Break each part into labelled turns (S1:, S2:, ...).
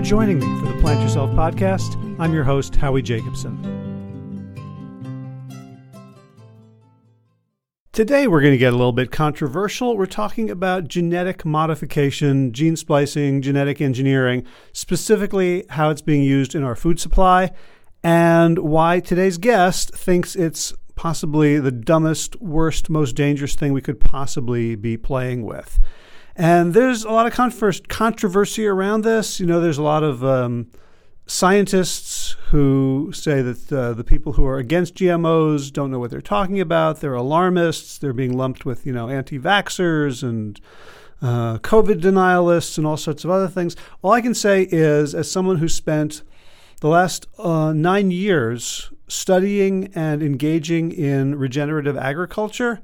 S1: for joining me for the Plant Yourself podcast. I'm your host, Howie Jacobson. Today, we're going to get a little bit controversial. We're talking about genetic modification, gene splicing, genetic engineering, specifically how it's being used in our food supply, and why today's guest thinks it's possibly the dumbest, worst, most dangerous thing we could possibly be playing with. And there's a lot of controversy around this. You know, there's a lot of um, scientists who say that uh, the people who are against GMOs don't know what they're talking about. They're alarmists. They're being lumped with, you know, anti vaxxers and uh, COVID denialists and all sorts of other things. All I can say is, as someone who spent the last uh, nine years studying and engaging in regenerative agriculture,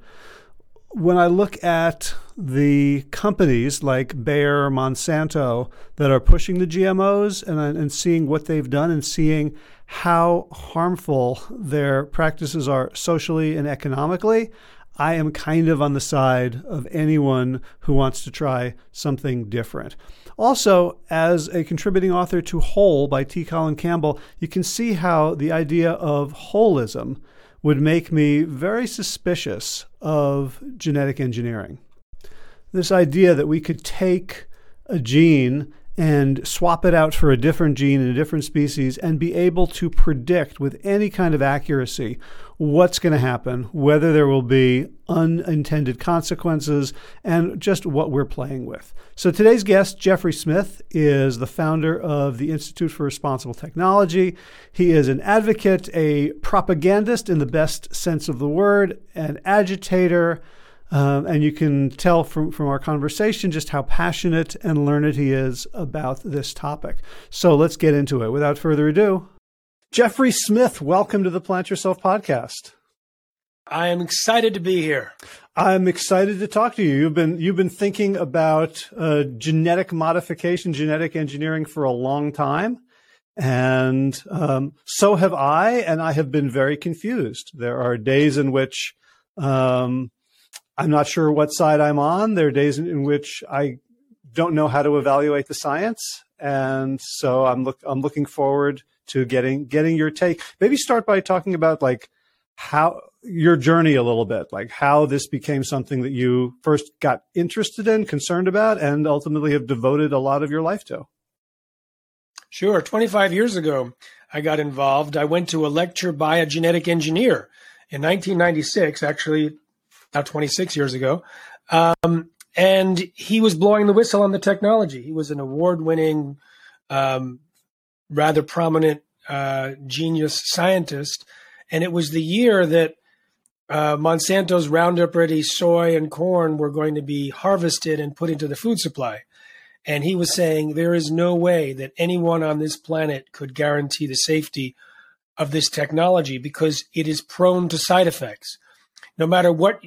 S1: when I look at the companies like Bayer, Monsanto that are pushing the GMOs and, uh, and seeing what they've done and seeing how harmful their practices are socially and economically, I am kind of on the side of anyone who wants to try something different. Also, as a contributing author to Whole by T. Colin Campbell, you can see how the idea of holism would make me very suspicious of genetic engineering. This idea that we could take a gene and swap it out for a different gene in a different species and be able to predict with any kind of accuracy what's going to happen, whether there will be unintended consequences, and just what we're playing with. So today's guest, Jeffrey Smith, is the founder of the Institute for Responsible Technology. He is an advocate, a propagandist in the best sense of the word, an agitator um, and you can tell from, from our conversation just how passionate and learned he is about this topic. So let's get into it. Without further ado, Jeffrey Smith, welcome to the Plant Yourself podcast.
S2: I am excited to be here.
S1: I'm excited to talk to you. You've been you've been thinking about uh, genetic modification, genetic engineering for a long time, and um, so have I. And I have been very confused. There are days in which um, I'm not sure what side I'm on. There are days in, which I don't know how to evaluate the science, and so I'm look I'm looking forward to getting getting your take. Maybe start by talking about like how your journey a little bit, like how this became something that you first got interested in, concerned about, and ultimately have devoted a lot of your life to.
S2: Sure. 25 years ago, I got involved. I went to a lecture by a genetic engineer in 1996, actually now 26 years ago. Um, and he was blowing the whistle on the technology. He was an award winning, um, rather prominent uh, genius scientist. And it was the year that uh, Monsanto's Roundup Ready soy and corn were going to be harvested and put into the food supply. And he was saying there is no way that anyone on this planet could guarantee the safety of this technology because it is prone to side effects. No matter what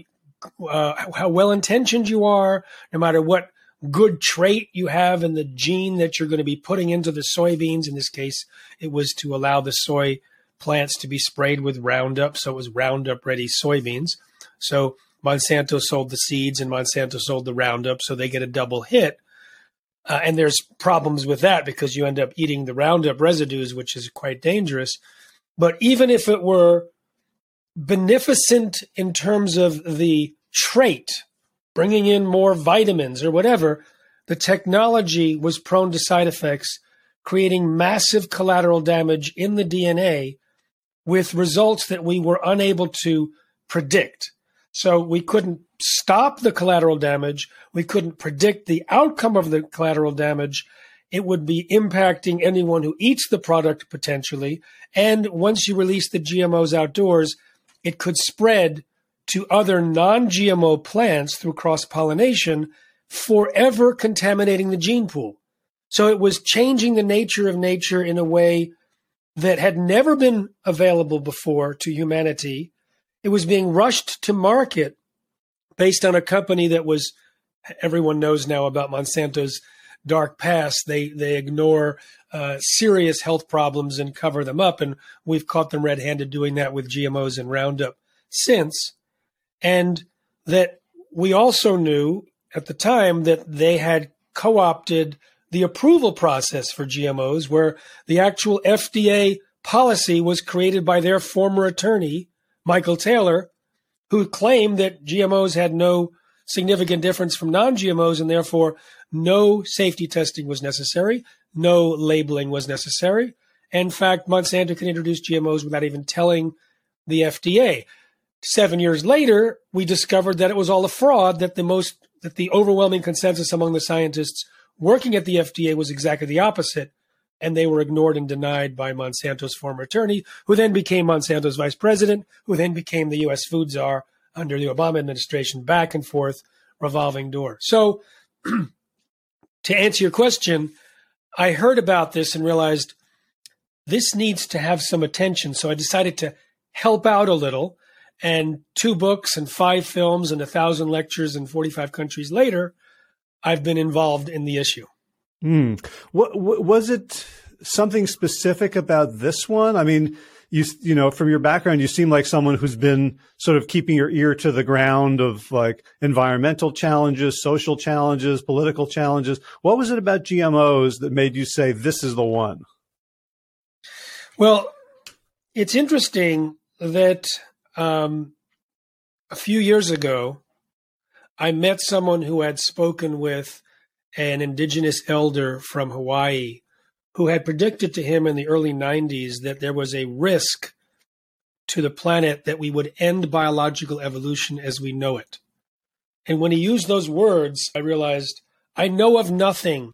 S2: uh, how well intentioned you are, no matter what good trait you have in the gene that you're going to be putting into the soybeans. In this case, it was to allow the soy plants to be sprayed with Roundup. So it was Roundup ready soybeans. So Monsanto sold the seeds and Monsanto sold the Roundup. So they get a double hit. Uh, and there's problems with that because you end up eating the Roundup residues, which is quite dangerous. But even if it were beneficent in terms of the trait, bringing in more vitamins or whatever, the technology was prone to side effects, creating massive collateral damage in the DNA with results that we were unable to predict. So we couldn't stop the collateral damage. We couldn't predict the outcome of the collateral damage. It would be impacting anyone who eats the product potentially. And once you release the GMOs outdoors, it could spread to other non GMO plants through cross pollination, forever contaminating the gene pool. So it was changing the nature of nature in a way that had never been available before to humanity. It was being rushed to market based on a company that was, everyone knows now about Monsanto's dark past. They, they ignore uh, serious health problems and cover them up. And we've caught them red handed doing that with GMOs and Roundup since. And that we also knew at the time that they had co opted the approval process for GMOs, where the actual FDA policy was created by their former attorney, Michael Taylor, who claimed that GMOs had no significant difference from non GMOs and therefore no safety testing was necessary, no labeling was necessary. In fact, Monsanto can introduce GMOs without even telling the FDA. Seven years later, we discovered that it was all a fraud, that the most that the overwhelming consensus among the scientists working at the FDA was exactly the opposite, and they were ignored and denied by Monsanto's former attorney, who then became Monsanto's vice president, who then became the US food czar under the Obama administration, back and forth, revolving door. So, to answer your question, I heard about this and realized this needs to have some attention. So I decided to help out a little. And two books and five films and a thousand lectures in 45 countries later, I've been involved in the issue.
S1: Mm. What, was it something specific about this one? I mean, you you know from your background you seem like someone who's been sort of keeping your ear to the ground of like environmental challenges social challenges political challenges. What was it about gmos that made you say this is the one
S2: well it's interesting that um, a few years ago i met someone who had spoken with an indigenous elder from hawaii who had predicted to him in the early 90s that there was a risk to the planet that we would end biological evolution as we know it. And when he used those words, I realized I know of nothing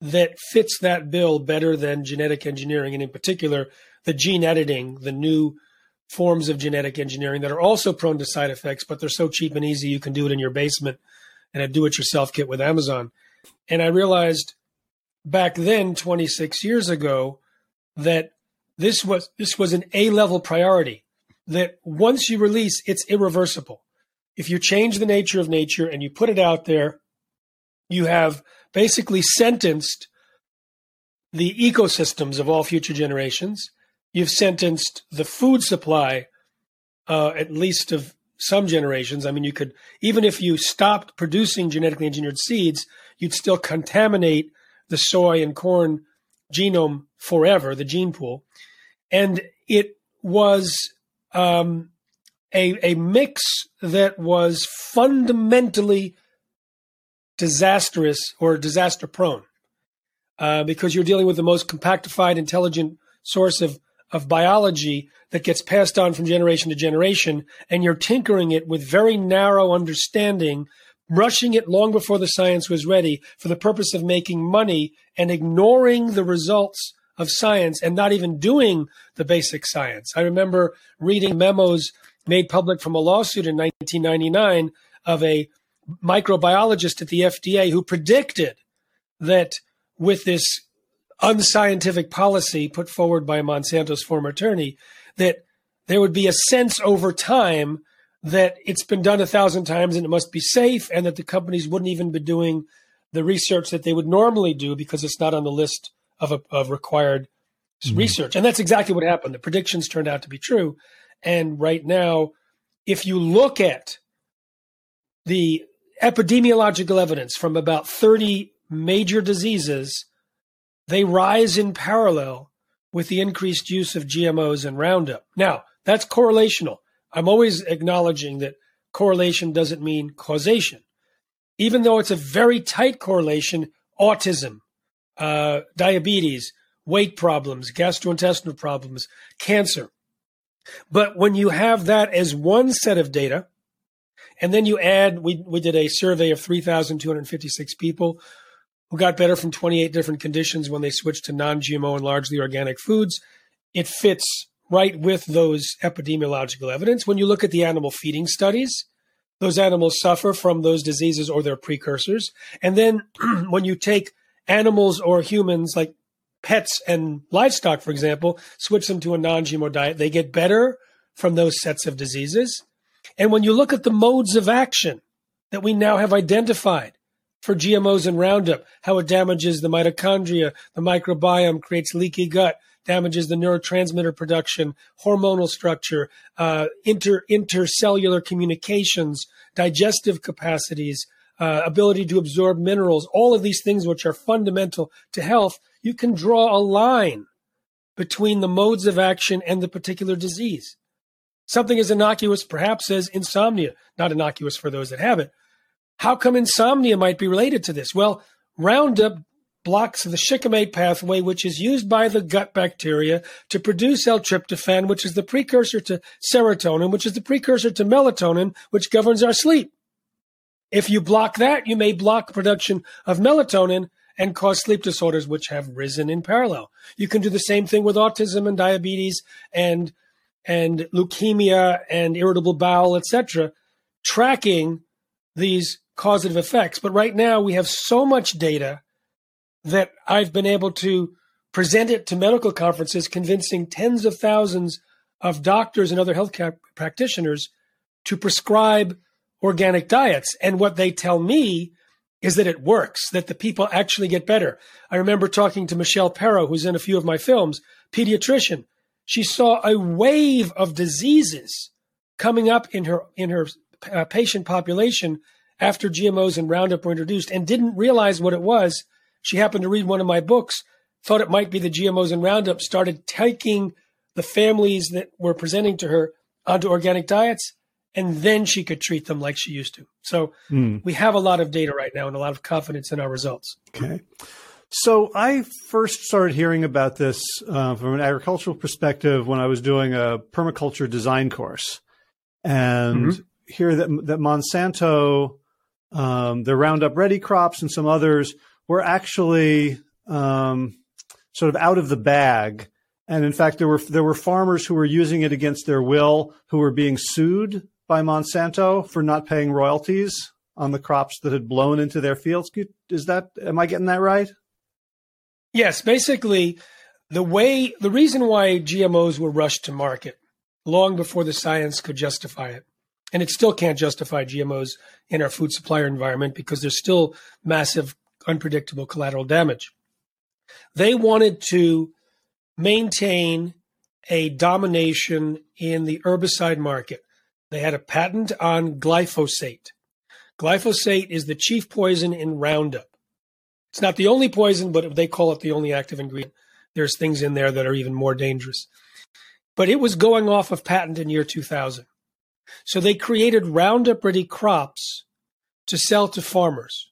S2: that fits that bill better than genetic engineering, and in particular, the gene editing, the new forms of genetic engineering that are also prone to side effects, but they're so cheap and easy you can do it in your basement and a do it yourself kit with Amazon. And I realized back then 26 years ago that this was this was an A level priority that once you release it's irreversible. If you change the nature of nature and you put it out there, you have basically sentenced the ecosystems of all future generations. You've sentenced the food supply, uh, at least of some generations. I mean, you could, even if you stopped producing genetically engineered seeds, you'd still contaminate the soy and corn genome forever, the gene pool. And it was um, a, a mix that was fundamentally disastrous or disaster prone uh, because you're dealing with the most compactified, intelligent source of, of biology that gets passed on from generation to generation, and you're tinkering it with very narrow understanding rushing it long before the science was ready for the purpose of making money and ignoring the results of science and not even doing the basic science. I remember reading memos made public from a lawsuit in 1999 of a microbiologist at the FDA who predicted that with this unscientific policy put forward by Monsanto's former attorney, that there would be a sense over time that it's been done a thousand times and it must be safe, and that the companies wouldn't even be doing the research that they would normally do because it's not on the list of, a, of required mm-hmm. research. And that's exactly what happened. The predictions turned out to be true. And right now, if you look at the epidemiological evidence from about 30 major diseases, they rise in parallel with the increased use of GMOs and Roundup. Now, that's correlational. I'm always acknowledging that correlation doesn't mean causation. Even though it's a very tight correlation, autism, uh, diabetes, weight problems, gastrointestinal problems, cancer. But when you have that as one set of data, and then you add, we, we did a survey of 3,256 people who got better from 28 different conditions when they switched to non GMO and largely organic foods. It fits right with those epidemiological evidence. When you look at the animal feeding studies, those animals suffer from those diseases or their precursors. And then when you take animals or humans, like pets and livestock, for example, switch them to a non GMO diet, they get better from those sets of diseases. And when you look at the modes of action that we now have identified for GMOs and Roundup, how it damages the mitochondria, the microbiome, creates leaky gut, damages the neurotransmitter production, hormonal structure, uh, inter intercellular communications, digestive capacities, uh, ability to absorb minerals, all of these things which are fundamental to health, you can draw a line between the modes of action and the particular disease. Something as innocuous, perhaps, as insomnia, not innocuous for those that have it. How come insomnia might be related to this? Well, Roundup blocks the shikimate pathway, which is used by the gut bacteria to produce L-tryptophan, which is the precursor to serotonin, which is the precursor to melatonin, which governs our sleep. If you block that, you may block production of melatonin and cause sleep disorders, which have risen in parallel. You can do the same thing with autism and diabetes and and leukemia and irritable bowel, etc., tracking these causative effects. But right now we have so much data that I've been able to present it to medical conferences, convincing tens of thousands of doctors and other healthcare practitioners to prescribe organic diets. And what they tell me is that it works, that the people actually get better. I remember talking to Michelle Perro, who's in a few of my films, pediatrician. She saw a wave of diseases coming up in her in her uh, patient population after GMOs and Roundup were introduced, and didn't realize what it was she happened to read one of my books, thought it might be the GMOs and Roundup, started taking the families that were presenting to her onto organic diets, and then she could treat them like she used to. So mm. we have a lot of data right now and a lot of confidence in our results.
S1: Okay. So I first started hearing about this uh, from an agricultural perspective when I was doing a permaculture design course, and mm-hmm. hear that that Monsanto, um, the Roundup Ready crops and some others were actually um, sort of out of the bag. And in fact, there were there were farmers who were using it against their will, who were being sued by Monsanto for not paying royalties on the crops that had blown into their fields. Is that am I getting that right?
S2: Yes, basically, the way the reason why GMOs were rushed to market long before the science could justify it, and it still can't justify GMOs in our food supplier environment because there's still massive unpredictable collateral damage. They wanted to maintain a domination in the herbicide market. They had a patent on glyphosate. Glyphosate is the chief poison in Roundup. It's not the only poison, but they call it the only active ingredient. There's things in there that are even more dangerous. But it was going off of patent in year 2000. So they created Roundup ready crops to sell to farmers.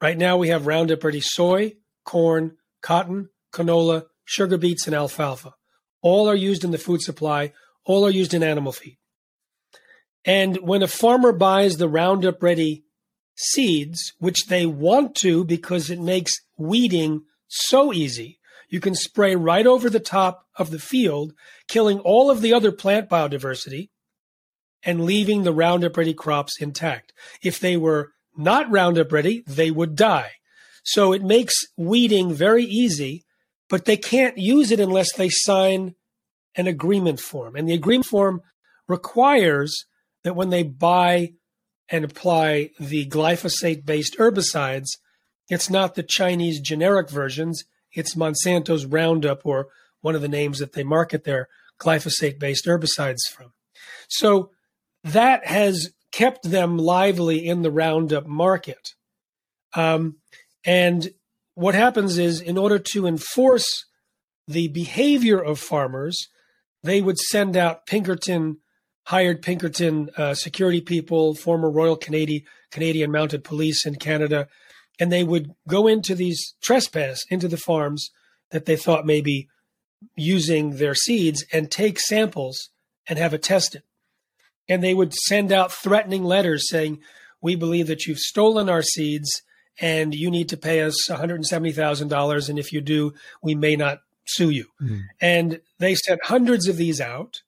S2: Right now, we have Roundup Ready soy, corn, cotton, canola, sugar beets, and alfalfa. All are used in the food supply, all are used in animal feed. And when a farmer buys the Roundup Ready seeds, which they want to because it makes weeding so easy, you can spray right over the top of the field, killing all of the other plant biodiversity and leaving the Roundup Ready crops intact. If they were not Roundup ready, they would die. So it makes weeding very easy, but they can't use it unless they sign an agreement form. And the agreement form requires that when they buy and apply the glyphosate based herbicides, it's not the Chinese generic versions, it's Monsanto's Roundup or one of the names that they market their glyphosate based herbicides from. So that has kept them lively in the Roundup market. Um, and what happens is, in order to enforce the behavior of farmers, they would send out Pinkerton, hired Pinkerton uh, security people, former Royal Canadian, Canadian Mounted Police in Canada, and they would go into these trespass into the farms that they thought may be using their seeds and take samples and have it tested and they would send out threatening letters saying, "We believe that you've stolen our seeds, and you need to pay us one hundred and seventy thousand dollars, and if you do, we may not sue you." Mm. And they sent hundreds of these out,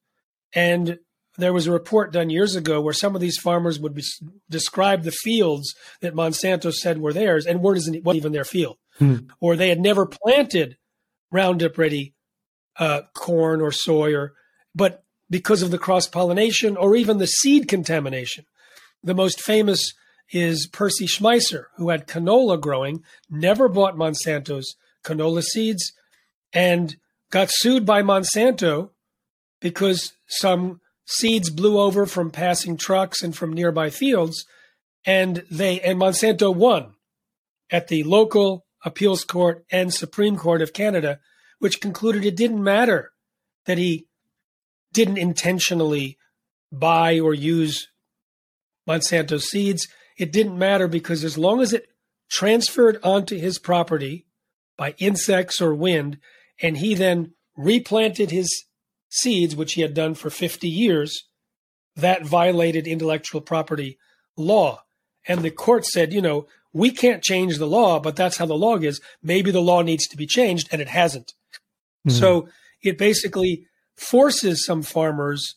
S2: and there was a report done years ago where some of these farmers would be, describe the fields that Monsanto said were theirs and weren't even their field, mm. or they had never planted Roundup Ready uh, corn or soy, or but because of the cross pollination or even the seed contamination. The most famous is Percy Schmeiser, who had canola growing, never bought Monsanto's canola seeds, and got sued by Monsanto because some seeds blew over from passing trucks and from nearby fields. and they and Monsanto won at the local appeals court and Supreme Court of Canada, which concluded it didn't matter that he didn't intentionally buy or use Monsanto seeds. It didn't matter because as long as it transferred onto his property by insects or wind, and he then replanted his seeds, which he had done for 50 years, that violated intellectual property law. And the court said, you know, we can't change the law, but that's how the law is. Maybe the law needs to be changed, and it hasn't. Mm-hmm. So it basically forces some farmers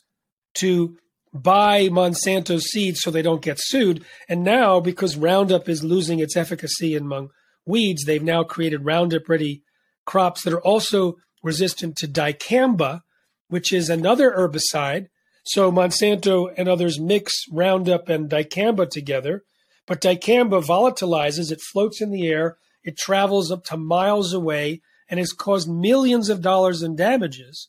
S2: to buy Monsanto seeds so they don't get sued. And now, because Roundup is losing its efficacy among weeds, they've now created Roundup ready crops that are also resistant to dicamba, which is another herbicide. So Monsanto and others mix Roundup and dicamba together, but dicamba volatilizes, it floats in the air, it travels up to miles away, and has caused millions of dollars in damages.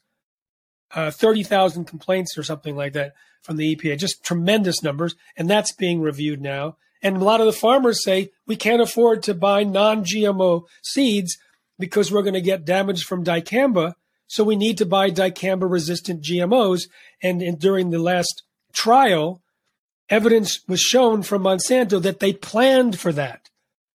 S2: Uh, 30,000 complaints or something like that from the EPA, just tremendous numbers. And that's being reviewed now. And a lot of the farmers say we can't afford to buy non GMO seeds because we're going to get damage from dicamba. So we need to buy dicamba resistant GMOs. And, and during the last trial, evidence was shown from Monsanto that they planned for that.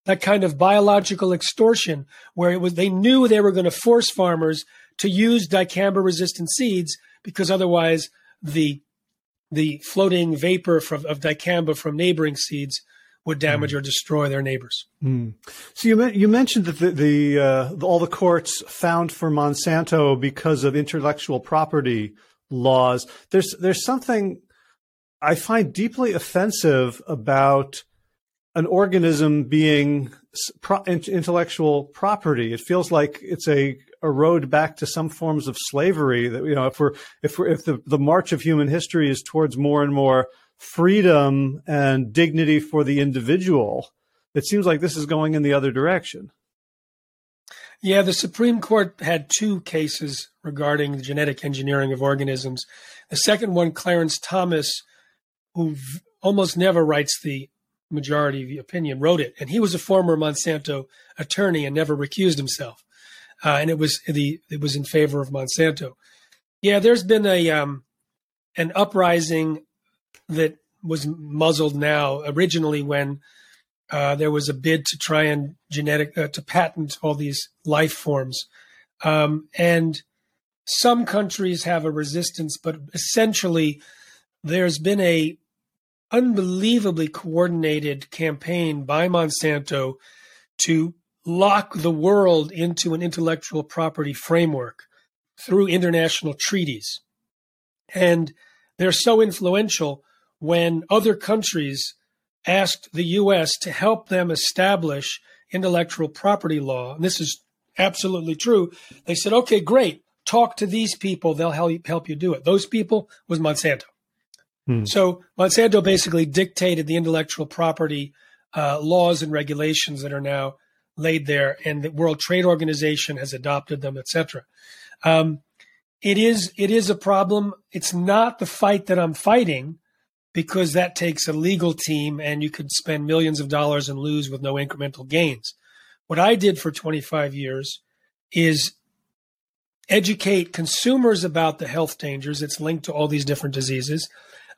S2: That kind of biological extortion where it was they knew they were going to force farmers to use dicamba resistant seeds because otherwise the the floating vapor from, of dicamba from neighboring seeds would damage mm. or destroy their neighbors.
S1: Mm. So you you mentioned that the, the, uh, all the courts found for Monsanto because of intellectual property laws. There's there's something I find deeply offensive about an organism being pro- intellectual property. It feels like it's a, a road back to some forms of slavery. That you know, if we're if we're if the, the march of human history is towards more and more freedom and dignity for the individual, it seems like this is going in the other direction.
S2: Yeah, the Supreme Court had two cases regarding the genetic engineering of organisms. The second one, Clarence Thomas, who almost never writes the majority opinion, wrote it, and he was a former Monsanto attorney and never recused himself. Uh, and it was the it was in favor of Monsanto. Yeah, there's been a um, an uprising that was muzzled now. Originally, when uh, there was a bid to try and genetic uh, to patent all these life forms, um, and some countries have a resistance, but essentially, there's been a unbelievably coordinated campaign by Monsanto to lock the world into an intellectual property framework through international treaties. And they're so influential when other countries asked the US to help them establish intellectual property law. And this is absolutely true. They said, okay, great. Talk to these people. They'll help, help you do it. Those people was Monsanto. Hmm. So Monsanto basically dictated the intellectual property uh, laws and regulations that are now laid there, and the World Trade Organization has adopted them, etc. Um, it is it is a problem. It's not the fight that I'm fighting because that takes a legal team, and you could spend millions of dollars and lose with no incremental gains. What I did for 25 years is educate consumers about the health dangers. It's linked to all these different diseases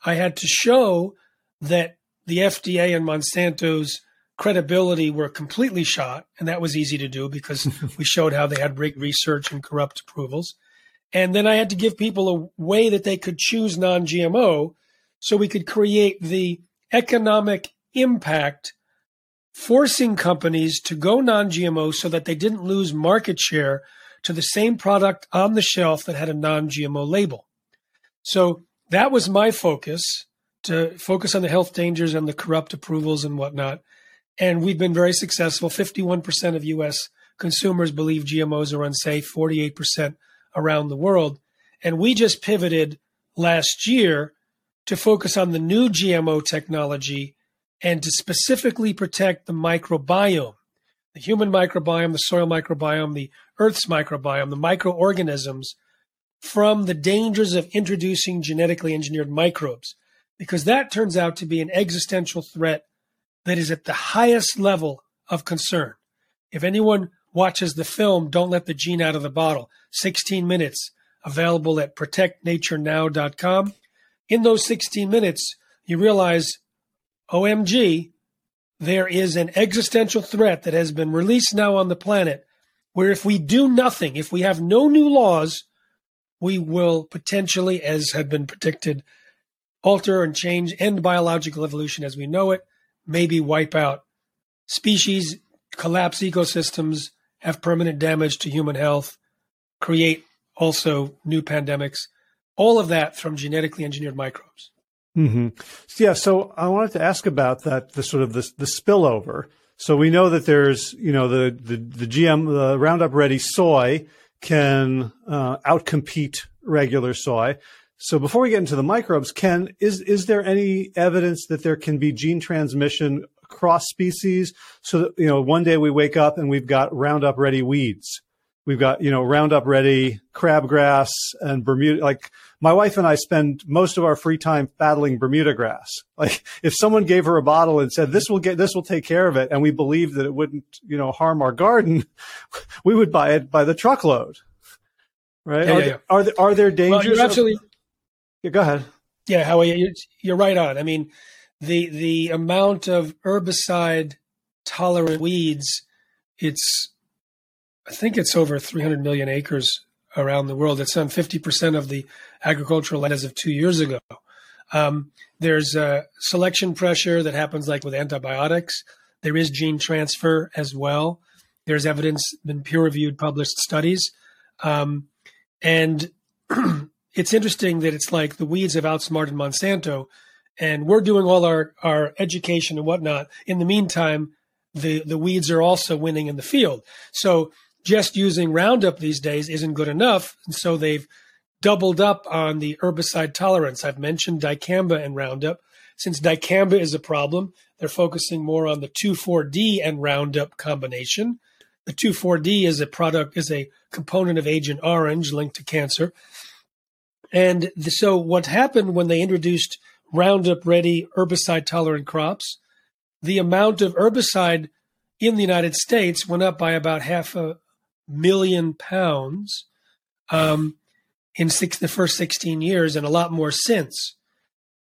S2: I had to show that the FDA and Monsanto's credibility were completely shot, and that was easy to do because we showed how they had rigged research and corrupt approvals. And then I had to give people a way that they could choose non GMO so we could create the economic impact forcing companies to go non GMO so that they didn't lose market share to the same product on the shelf that had a non GMO label. So that was my focus to focus on the health dangers and the corrupt approvals and whatnot. And we've been very successful. 51% of US consumers believe GMOs are unsafe, 48% around the world. And we just pivoted last year to focus on the new GMO technology and to specifically protect the microbiome, the human microbiome, the soil microbiome, the earth's microbiome, the microorganisms from the dangers of introducing genetically engineered microbes, because that turns out to be an existential threat that is at the highest level of concern. If anyone watches the film, Don't Let the Gene Out of the Bottle, 16 minutes, available at protectnaturenow.com. In those 16 minutes, you realize, OMG, there is an existential threat that has been released now on the planet where if we do nothing, if we have no new laws, we will potentially, as had been predicted, alter and change, end biological evolution as we know it, maybe wipe out species, collapse ecosystems, have permanent damage to human health, create also new pandemics, all of that from genetically engineered microbes.
S1: Mm-hmm. Yeah. So I wanted to ask about that, the sort of the, the spillover. So we know that there's, you know, the, the, the GM, the Roundup Ready soy can uh, outcompete regular soy. So before we get into the microbes, Ken, is is there any evidence that there can be gene transmission across species? So that you know, one day we wake up and we've got Roundup Ready weeds. We've got you know Roundup Ready crabgrass and Bermuda. Like my wife and I spend most of our free time battling Bermuda grass. Like if someone gave her a bottle and said this will get this will take care of it, and we believed that it wouldn't you know harm our garden, we would buy it by the truckload. Right?
S2: Yeah,
S1: are,
S2: yeah,
S1: there, are, there, are there dangers?
S2: Well, you're absolutely.
S1: Yeah, go ahead.
S2: Yeah, Howie, you? You're right on. I mean, the the amount of herbicide tolerant weeds, it's I think it's over 300 million acres around the world. It's on 50% of the agricultural land as of two years ago. Um, there's a selection pressure that happens like with antibiotics. There is gene transfer as well. There's evidence in peer reviewed published studies. Um, and it's interesting that it's like the weeds have outsmarted Monsanto, and we're doing all our, our education and whatnot. In the meantime, the, the weeds are also winning in the field. So just using Roundup these days isn't good enough. And so they've doubled up on the herbicide tolerance. I've mentioned dicamba and Roundup. Since dicamba is a problem, they're focusing more on the 2,4-D and Roundup combination. The 2,4-D is a product, is a component of Agent Orange linked to cancer. And so what happened when they introduced Roundup Ready herbicide tolerant crops, the amount of herbicide in the United States went up by about half a million pounds um, in six, the first 16 years and a lot more since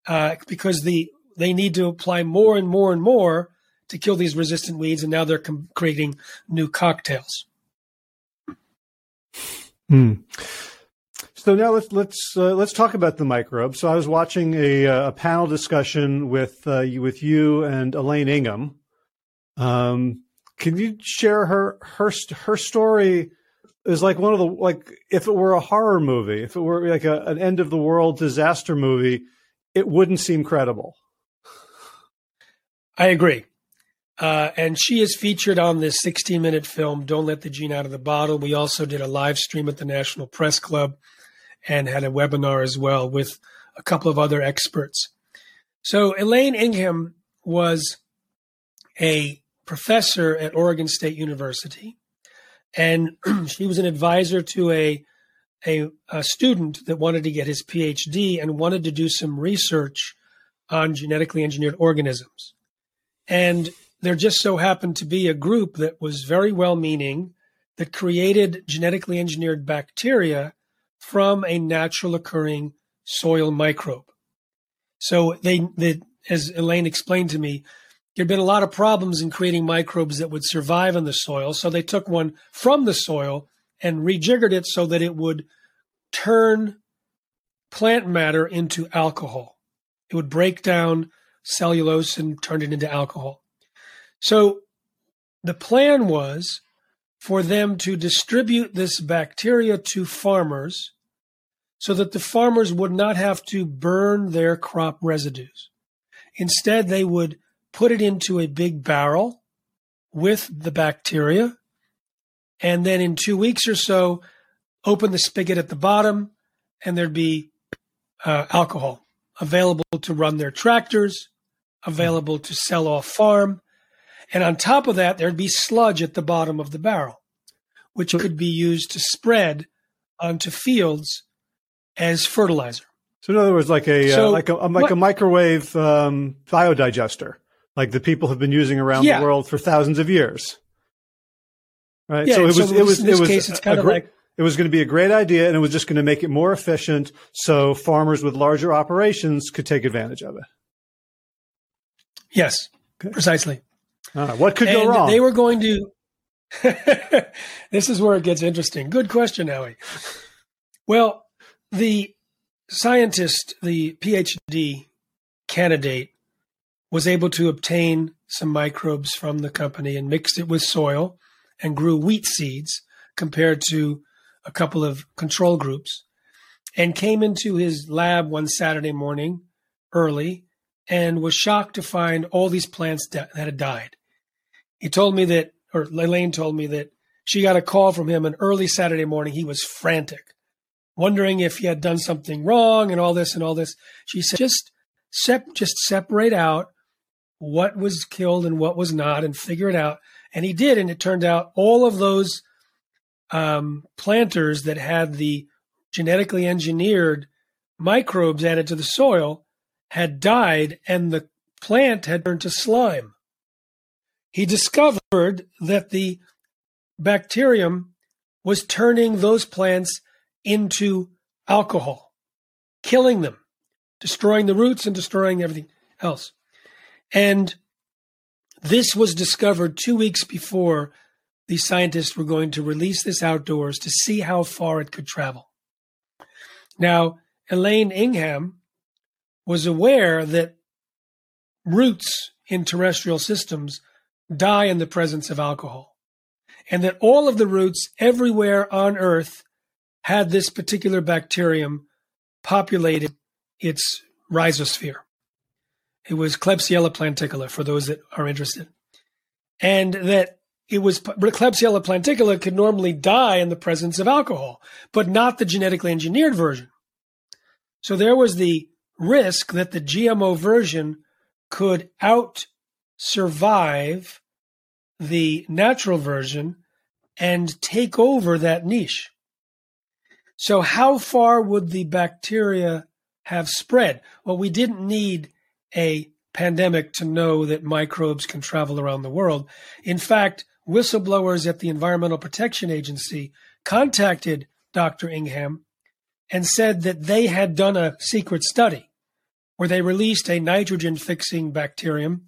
S2: uh, because the they need to apply more and more and more to kill these resistant weeds, and now they're com- creating new cocktails.
S1: Hmm. So now let's let's uh, let's talk about the microbes. So I was watching a, uh, a panel discussion with uh, with you and Elaine Ingham. Um, can you share her her her story? Is like one of the like if it were a horror movie, if it were like a, an end of the world disaster movie, it wouldn't seem credible.
S2: I agree. Uh, and she is featured on this 16 minute film, Don't Let the Gene Out of the Bottle. We also did a live stream at the National Press Club and had a webinar as well with a couple of other experts. So Elaine Ingham was a professor at Oregon State University, and she was an advisor to a, a, a student that wanted to get his PhD and wanted to do some research on genetically engineered organisms. And there just so happened to be a group that was very well meaning that created genetically engineered bacteria from a natural occurring soil microbe. So they, they, as Elaine explained to me, there'd been a lot of problems in creating microbes that would survive in the soil. So they took one from the soil and rejiggered it so that it would turn plant matter into alcohol. It would break down cellulose and turn it into alcohol. So the plan was for them to distribute this bacteria to farmers so that the farmers would not have to burn their crop residues. Instead, they would put it into a big barrel with the bacteria, and then in two weeks or so, open the spigot at the bottom, and there'd be uh, alcohol available to run their tractors, available to sell off farm, and on top of that, there'd be sludge at the bottom of the barrel, which could be used to spread onto fields as fertilizer.
S1: So in other words, like a uh, so, uh, like a like what, a microwave um, biodigester. like the people have been using around
S2: Yeah.
S1: the world for thousands of years. Right.
S2: Yeah,
S1: so it was
S2: in
S1: it was
S2: this- in this
S1: it was
S2: case, it's kind of like-
S1: it was going to be a great idea and it was just going to make it more efficient so farmers with larger operations could take advantage of it.
S2: Yes, precisely.
S1: Right, what could
S2: and
S1: go wrong?
S2: they were going to. this is where it gets interesting. Good question, Howie. Well, the scientist, the PhD candidate, was able to obtain some microbes from the company and mixed it with soil and grew wheat seeds compared to a couple of control groups and came into his lab one Saturday morning early and was shocked to find all these plants that had died. He told me that, or Elaine told me that she got a call from him an early Saturday morning. He was frantic, wondering if he had done something wrong and all this and all this. She said, just sep- just separate out what was killed and what was not and figure it out. And he did. And it turned out all of those um, planters that had the genetically engineered microbes added to the soil had died and the plant had turned to slime. He discovered that the bacterium was turning those plants into alcohol, killing them, destroying the roots and destroying everything else. And this was discovered two weeks before the scientists were going to release this outdoors to see how far it could travel. Now, Elaine Ingham was aware that roots in terrestrial systems die in the presence of alcohol, and that all of the roots everywhere on Earth had this particular bacterium populated its rhizosphere. It was Klebsiella planticola for those that are interested. And that it was Klebsiella planticola could normally die in the presence of alcohol, but not the genetically engineered version. So there was the risk that the GMO version could out survive the natural version and take over that niche. So, how far would the bacteria have spread? Well, we didn't need a pandemic to know that microbes can travel around the world. In fact, whistleblowers at the Environmental Protection Agency contacted Dr. Ingham and said that they had done a secret study where they released a nitrogen fixing bacterium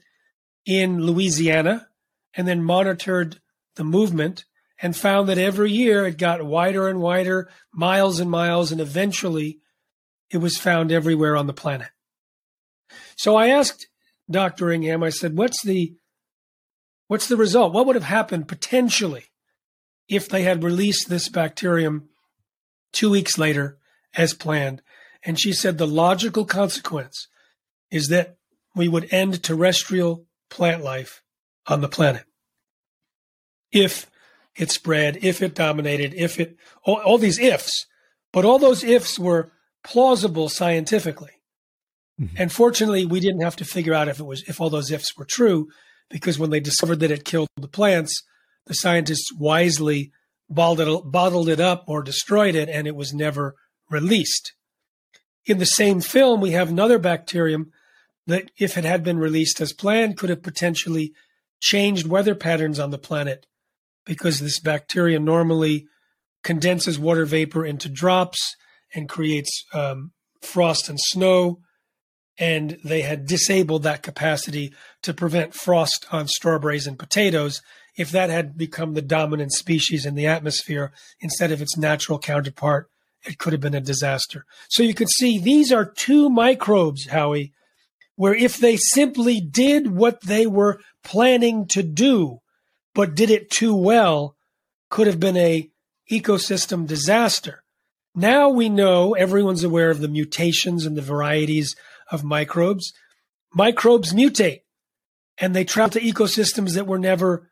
S2: in Louisiana and then monitored the movement and found that every year it got wider and wider, miles and miles, and eventually it was found everywhere on the planet. So I asked Dr. Ingham, I said, what's the what's the result? What would have happened potentially if they had released this bacterium two weeks later as planned? And she said the logical consequence is that we would end terrestrial plant life on the planet. If it spread, if it dominated, if it, all, all these ifs, but all those ifs were plausible scientifically. Mm-hmm. And fortunately, we didn't have to figure out if it was, if all those ifs were true, because when they discovered that it killed the plants, the scientists wisely bottled it, bottled it up or destroyed it, and it was never released. In the same film, we have another bacterium that, if it had been released as planned, could have potentially changed weather patterns on the planet because this bacteria normally condenses water vapor into drops and creates um, frost and snow. And they had disabled that capacity to prevent frost on strawberries and potatoes. If that had become the dominant species in the atmosphere instead of its natural counterpart, it could have been a disaster. So you could see these are two microbes, Howie, where if they simply did what they were planning to do, but did it too well, could have been a ecosystem disaster. Now we know everyone's aware of the mutations and the varieties of microbes. Microbes mutate and they travel to ecosystems that were never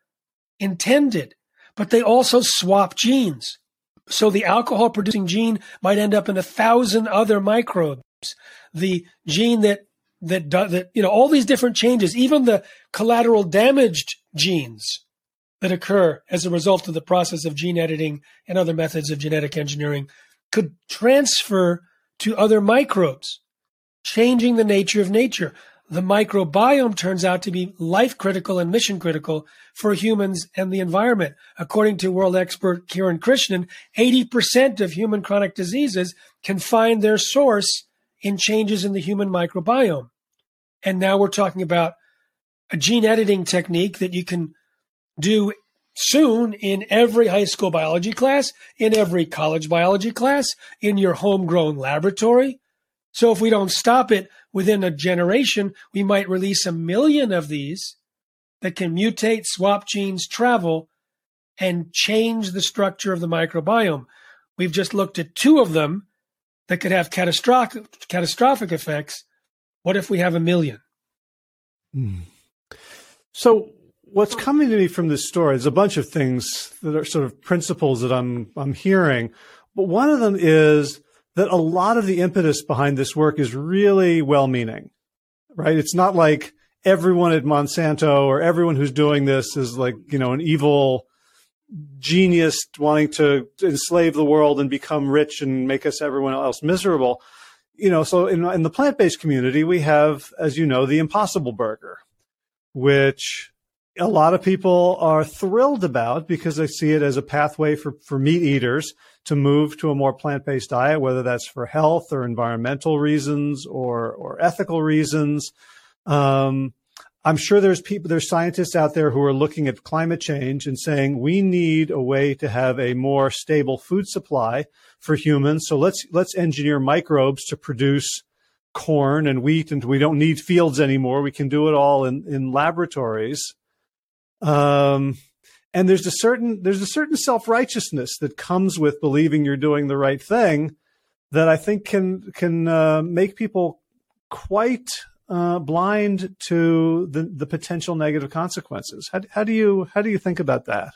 S2: intended, but they also swap genes. So the alcohol producing gene might end up in a thousand other microbes. The gene that that that you know all these different changes, even the collateral damaged genes that occur as a result of the process of gene editing and other methods of genetic engineering could transfer to other microbes, changing the nature of nature. The microbiome turns out to be life critical and mission critical for humans and the environment. According to world expert Kiran Krishnan, 80% of human chronic diseases can find their source in changes in the human microbiome. And now we're talking about a gene editing technique that you can do soon in every high school biology class, in every college biology class, in your homegrown laboratory. So if we don't stop it within a generation, we might release a million of these that can mutate, swap genes, travel, and change the structure of the microbiome. We've just looked at two of them that could have catastrophic catastrophic effects. What if we have a million?
S1: Hmm. So what's coming to me from this story is a bunch of things that are sort of principles that I'm I'm hearing. But one of them is that a lot of the impetus behind this work is really well meaning, right? It's not like everyone at Monsanto or everyone who's doing this is like, you know, an evil genius wanting to enslave the world and become rich and make us everyone else miserable. You know, so in, in the plant based community, we have, as you know, the impossible burger, which a lot of people are thrilled about because they see it as a pathway for, for meat eaters to move to a more plant-based diet, whether that's for health or environmental reasons or, or ethical reasons. Um, I'm sure there's people, there's scientists out there who are looking at climate change and saying we need a way to have a more stable food supply for humans. So let's, let's engineer microbes to produce corn and wheat and we don't need fields anymore. We can do it all in, in laboratories. Um, and there's a certain there's a certain self righteousness that comes with believing you're doing the right thing that I think can can uh, make people quite uh, blind to the the potential negative consequences. How, how do you how do you think about that?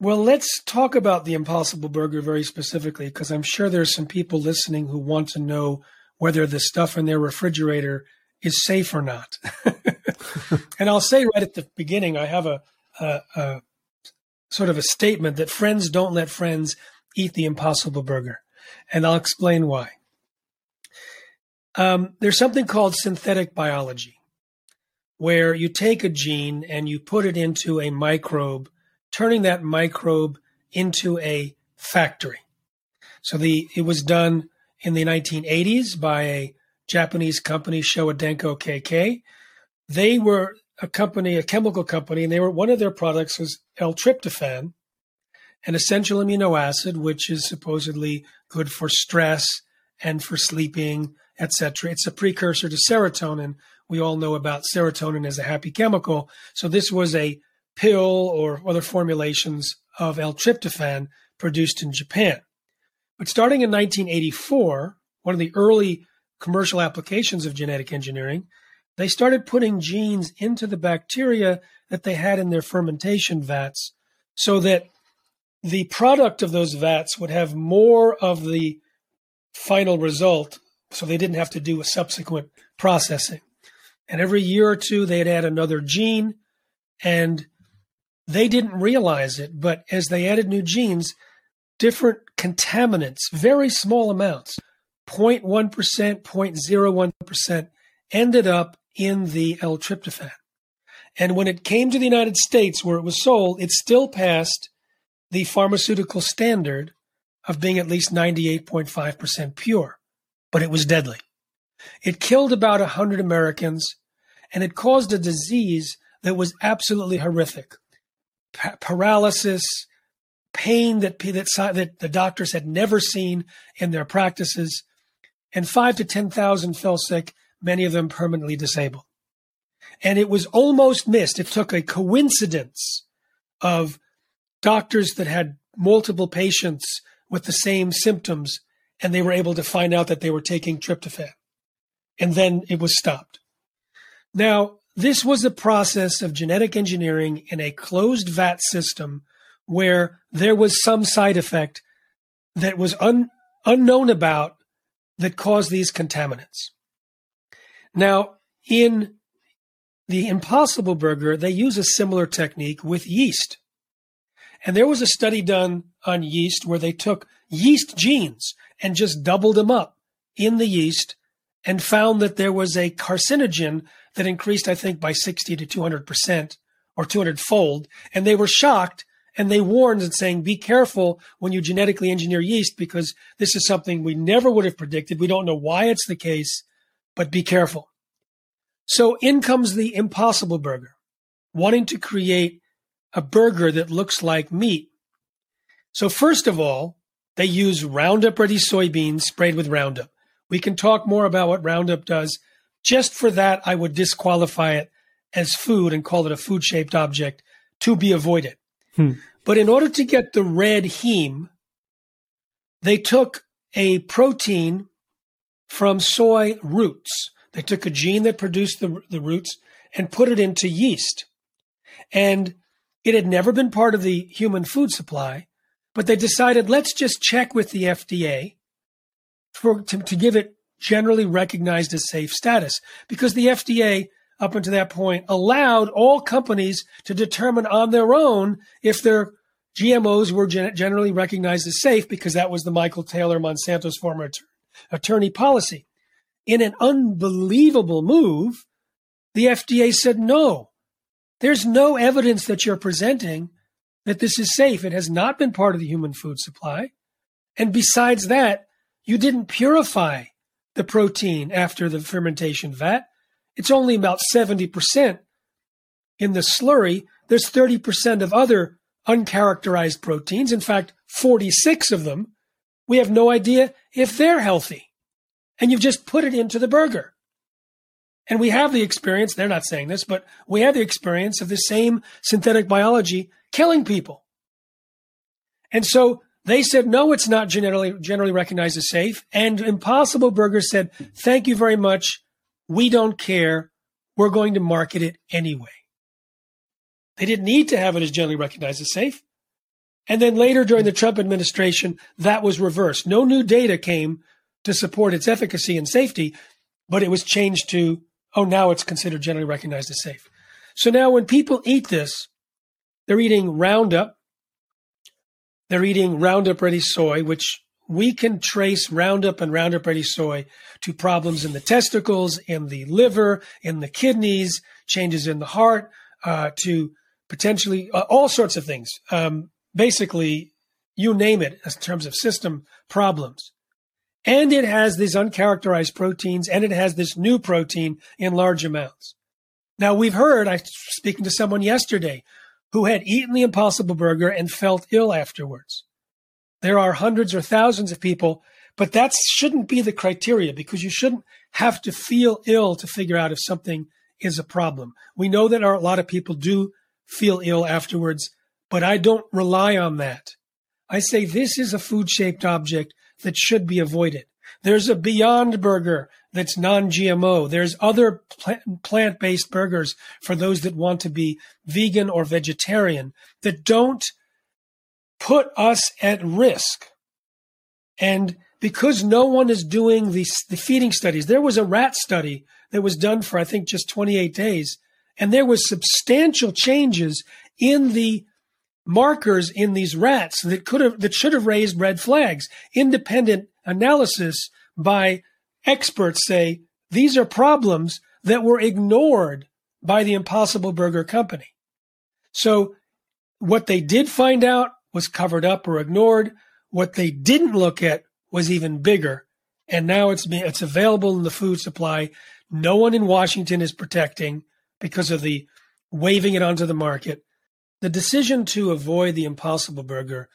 S2: Well, let's talk about the Impossible Burger very specifically because I'm sure there's some people listening who want to know whether the stuff in their refrigerator is safe or not. and I'll say right at the beginning, I have a, a, a, sort of a statement that friends don't let friends eat the impossible burger. And I'll explain why. Um, there's something called synthetic biology, where you take a gene and you put it into a microbe, turning that microbe into a factory. So the it was done in the 1980s by a Japanese company, Showa Denko KK. They were a company, a chemical company, and they were one of their products was L-tryptophan, an essential amino acid which is supposedly good for stress and for sleeping, etc. It's a precursor to serotonin. We all know about serotonin as a happy chemical. So this was a pill or other formulations of L-tryptophan produced in Japan. But starting in 1984, one of the early commercial applications of genetic engineering, they started putting genes into the bacteria that they had in their fermentation vats so that the product of those vats would have more of the final result so they didn't have to do a subsequent processing. And every year or two, they'd add another gene, and they didn't realize it. But as they added new genes, different contaminants, very small amounts, 0.1%, 0.01%, ended up in the L-tryptophan. And when it came to the United States where it was sold, it still passed the pharmaceutical standard of being at least 98.5% pure, but it was deadly. It killed about 100 Americans and it caused a disease that was absolutely horrific. Pa- paralysis, pain that, that, that the doctors had never seen in their practices, and five to 10,000 fell sick, many of them permanently disabled. And it was almost missed. It took a coincidence of doctors that had multiple patients with the same symptoms, and they were able to find out that they were taking tryptophan. And then it was stopped. Now, this was a process of genetic engineering in a closed vat system where there was some side effect that was un, unknown about that caused these contaminants. Now, in the Impossible Burger, they use a similar technique with yeast. And there was a study done on yeast where they took yeast genes and just doubled them up in the yeast and found that there was a carcinogen that increased, I think, by 60 to 200% or 200 fold. And they were shocked and they warned and saying, be careful when you genetically engineer yeast because this is something we never would have predicted. We don't know why it's the case, but be careful. So in comes the impossible burger, wanting to create a burger that looks like meat. So first of all, they use Roundup Ready soybeans sprayed with Roundup. We can talk more about what Roundup does. Just for that, I would disqualify it as food and call it a food shaped object to be avoided. Hmm. But in order to get the red heme, they took a protein from soy roots. They took a gene that produced the, the roots and put it into yeast. And it had never been part of the human food supply, but they decided let's just check with the FDA for, to, to give it generally recognized as safe status because the FDA up until that point allowed all companies to determine on their own if their GMOs were gen- generally recognized as safe because that was the Michael Taylor Monsanto's former att- attorney policy. In an unbelievable move, the FDA said no. There's no evidence that you're presenting that this is safe. It has not been part of the human food supply. And besides that, you didn't purify the protein after the fermentation vat. It's only about 70% in the slurry. There's 30% of other uncharacterized proteins. In fact, 46 of them. We have no idea if they're healthy. And you've just put it into the burger. And we have the experience, they're not saying this, but we have the experience of the same synthetic biology killing people. And so they said, no, it's not generally, generally recognized as safe. And Impossible Burger said, thank you very much. We don't care. We're going to market it anyway. They didn't need to have it as generally recognized as safe. And then later during the Trump administration, that was reversed. No new data came to support its efficacy and safety, but it was changed to, oh, now it's considered generally recognized as safe. So now when people eat this, they're eating Roundup. They're eating Roundup Ready soy, which we can trace Roundup and Roundup Ready soy to problems in the testicles, in the liver, in the kidneys, changes in the heart, uh, to potentially uh, all sorts of things. Um, basically, you name it in terms of system problems. And it has these uncharacterized proteins and it has this new protein in large amounts. Now we've heard, I was speaking to someone yesterday who had eaten the impossible burger and felt ill afterwards. There are hundreds or thousands of people, but that shouldn't be the criteria because you shouldn't have to feel ill to figure out if something is a problem. We know that a lot of people do feel ill afterwards, but I don't rely on that. I say this is a food shaped object that should be avoided. There's a Beyond Burger that's non GMO. There's other plant based burgers for those that want to be vegan or vegetarian that don't put us at risk. And because no one is doing the, the feeding studies, there was a rat study that was done for, I think, just 28 days. And there was substantial changes in the markers in these rats that could have that should have raised red flags. Independent analysis by experts say these are problems that were ignored by the Impossible Burger Company. So what they did find out was covered up or ignored. What they didn't look at was even bigger. And now it's it's available in the food supply. No one in Washington is protecting because of the waving it onto the market. The decision to avoid the Impossible Burger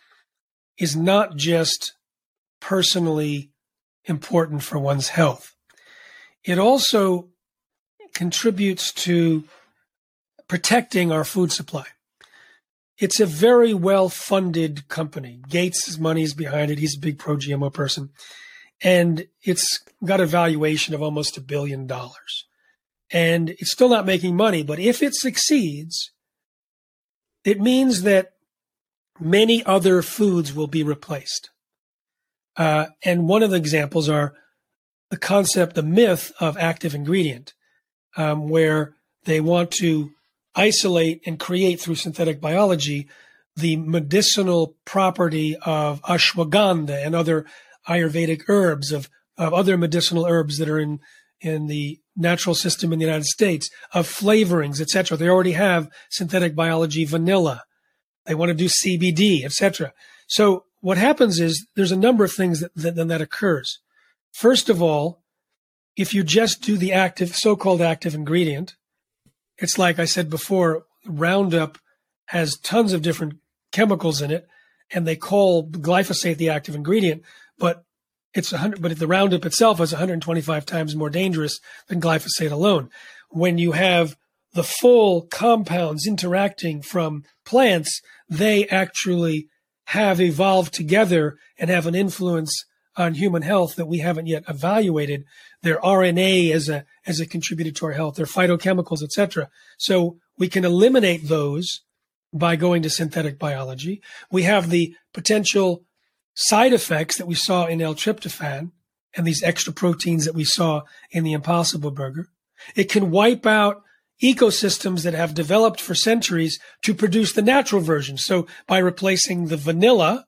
S2: is not just personally important for one's health. It also contributes to protecting our food supply. It's a very well funded company. Gates' money is behind it. He's a big pro GMO person. And it's got a valuation of almost a billion dollars. And it's still not making money, but if it succeeds, it means that many other foods will be replaced. Uh, and one of the examples are the concept, the myth of active ingredient, um, where they want to isolate and create through synthetic biology the medicinal property of ashwagandha and other Ayurvedic herbs, of, of other medicinal herbs that are in in the natural system in the United States of flavorings, etc. They already have synthetic biology vanilla. They want to do CBD, etc. So what happens is there's a number of things that, that, that occurs. First of all, if you just do the active, so-called active ingredient, it's like I said before, Roundup has tons of different chemicals in it, and they call glyphosate the active ingredient, but it's 100, but the Roundup itself is 125 times more dangerous than glyphosate alone. When you have the full compounds interacting from plants, they actually have evolved together and have an influence on human health that we haven't yet evaluated. Their RNA as a as a contributor to our health, their phytochemicals, etc. So we can eliminate those by going to synthetic biology. We have the potential side effects that we saw in L-tryptophan and these extra proteins that we saw in the Impossible Burger. It can wipe out ecosystems that have developed for centuries to produce the natural version. So by replacing the vanilla,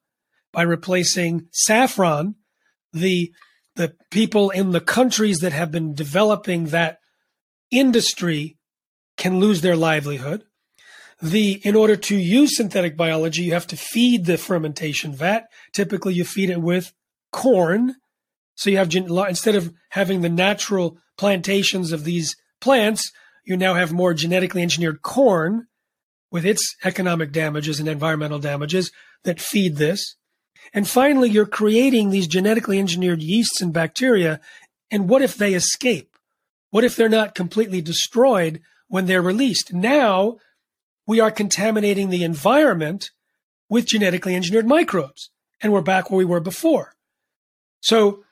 S2: by replacing saffron, the the people in the countries that have been developing that industry can lose their livelihood. The in order to use synthetic biology, you have to feed the fermentation vat. Typically, you feed it with corn. So you have instead of having the natural plantations of these plants, you now have more genetically engineered corn with its economic damages and environmental damages that feed this. And finally, you're creating these genetically engineered yeasts and bacteria. And what if they escape? What if they're not completely destroyed when they're released? Now we are contaminating the environment with genetically engineered microbes. And we're back where we were before. So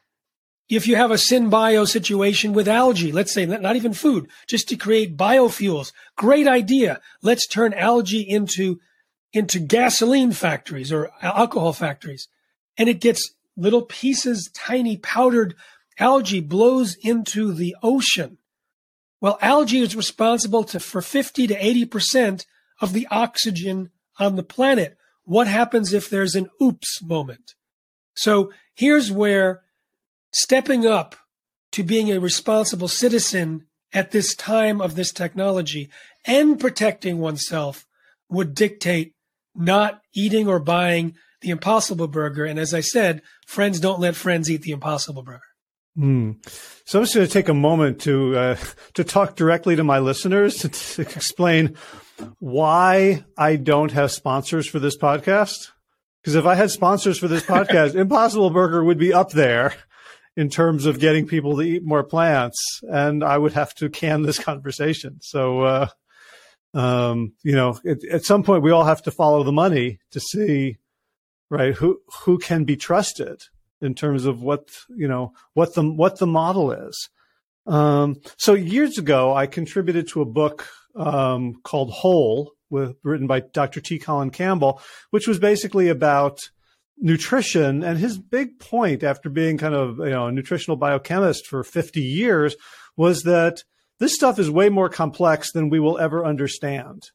S2: if you have a synbio situation with algae, let's say not even food, just to create biofuels, great idea. Let's turn algae into into gasoline factories or alcohol factories. And it gets little pieces, tiny powdered algae blows into the ocean. Well, algae is responsible to, for 50 to 80% of the oxygen on the planet. What happens if there's an oops moment? So here's where stepping up to being a responsible citizen at this time of this technology and protecting oneself would dictate not eating or buying the Impossible Burger. And as I said, friends don't let friends eat the Impossible Burger.
S1: Mm. So I'm just going to take a moment to uh, to talk directly to my listeners to, to explain why I don't have sponsors for this podcast. Because if I had sponsors for this podcast, Impossible Burger would be up there in terms of getting people to eat more plants, and I would have to can this conversation. So, uh, um, you know, at, at, some point we all have to follow the money to see, right, who who can be trusted in terms of what you know what the what the model is. Um, so years ago, I contributed to a book um, called Whole, with written by Dr. T. Colin Campbell, which was basically about nutrition. And his big point after being kind of, you know, a nutritional biochemist for 50 years was that this stuff is way more complex than we will ever understand.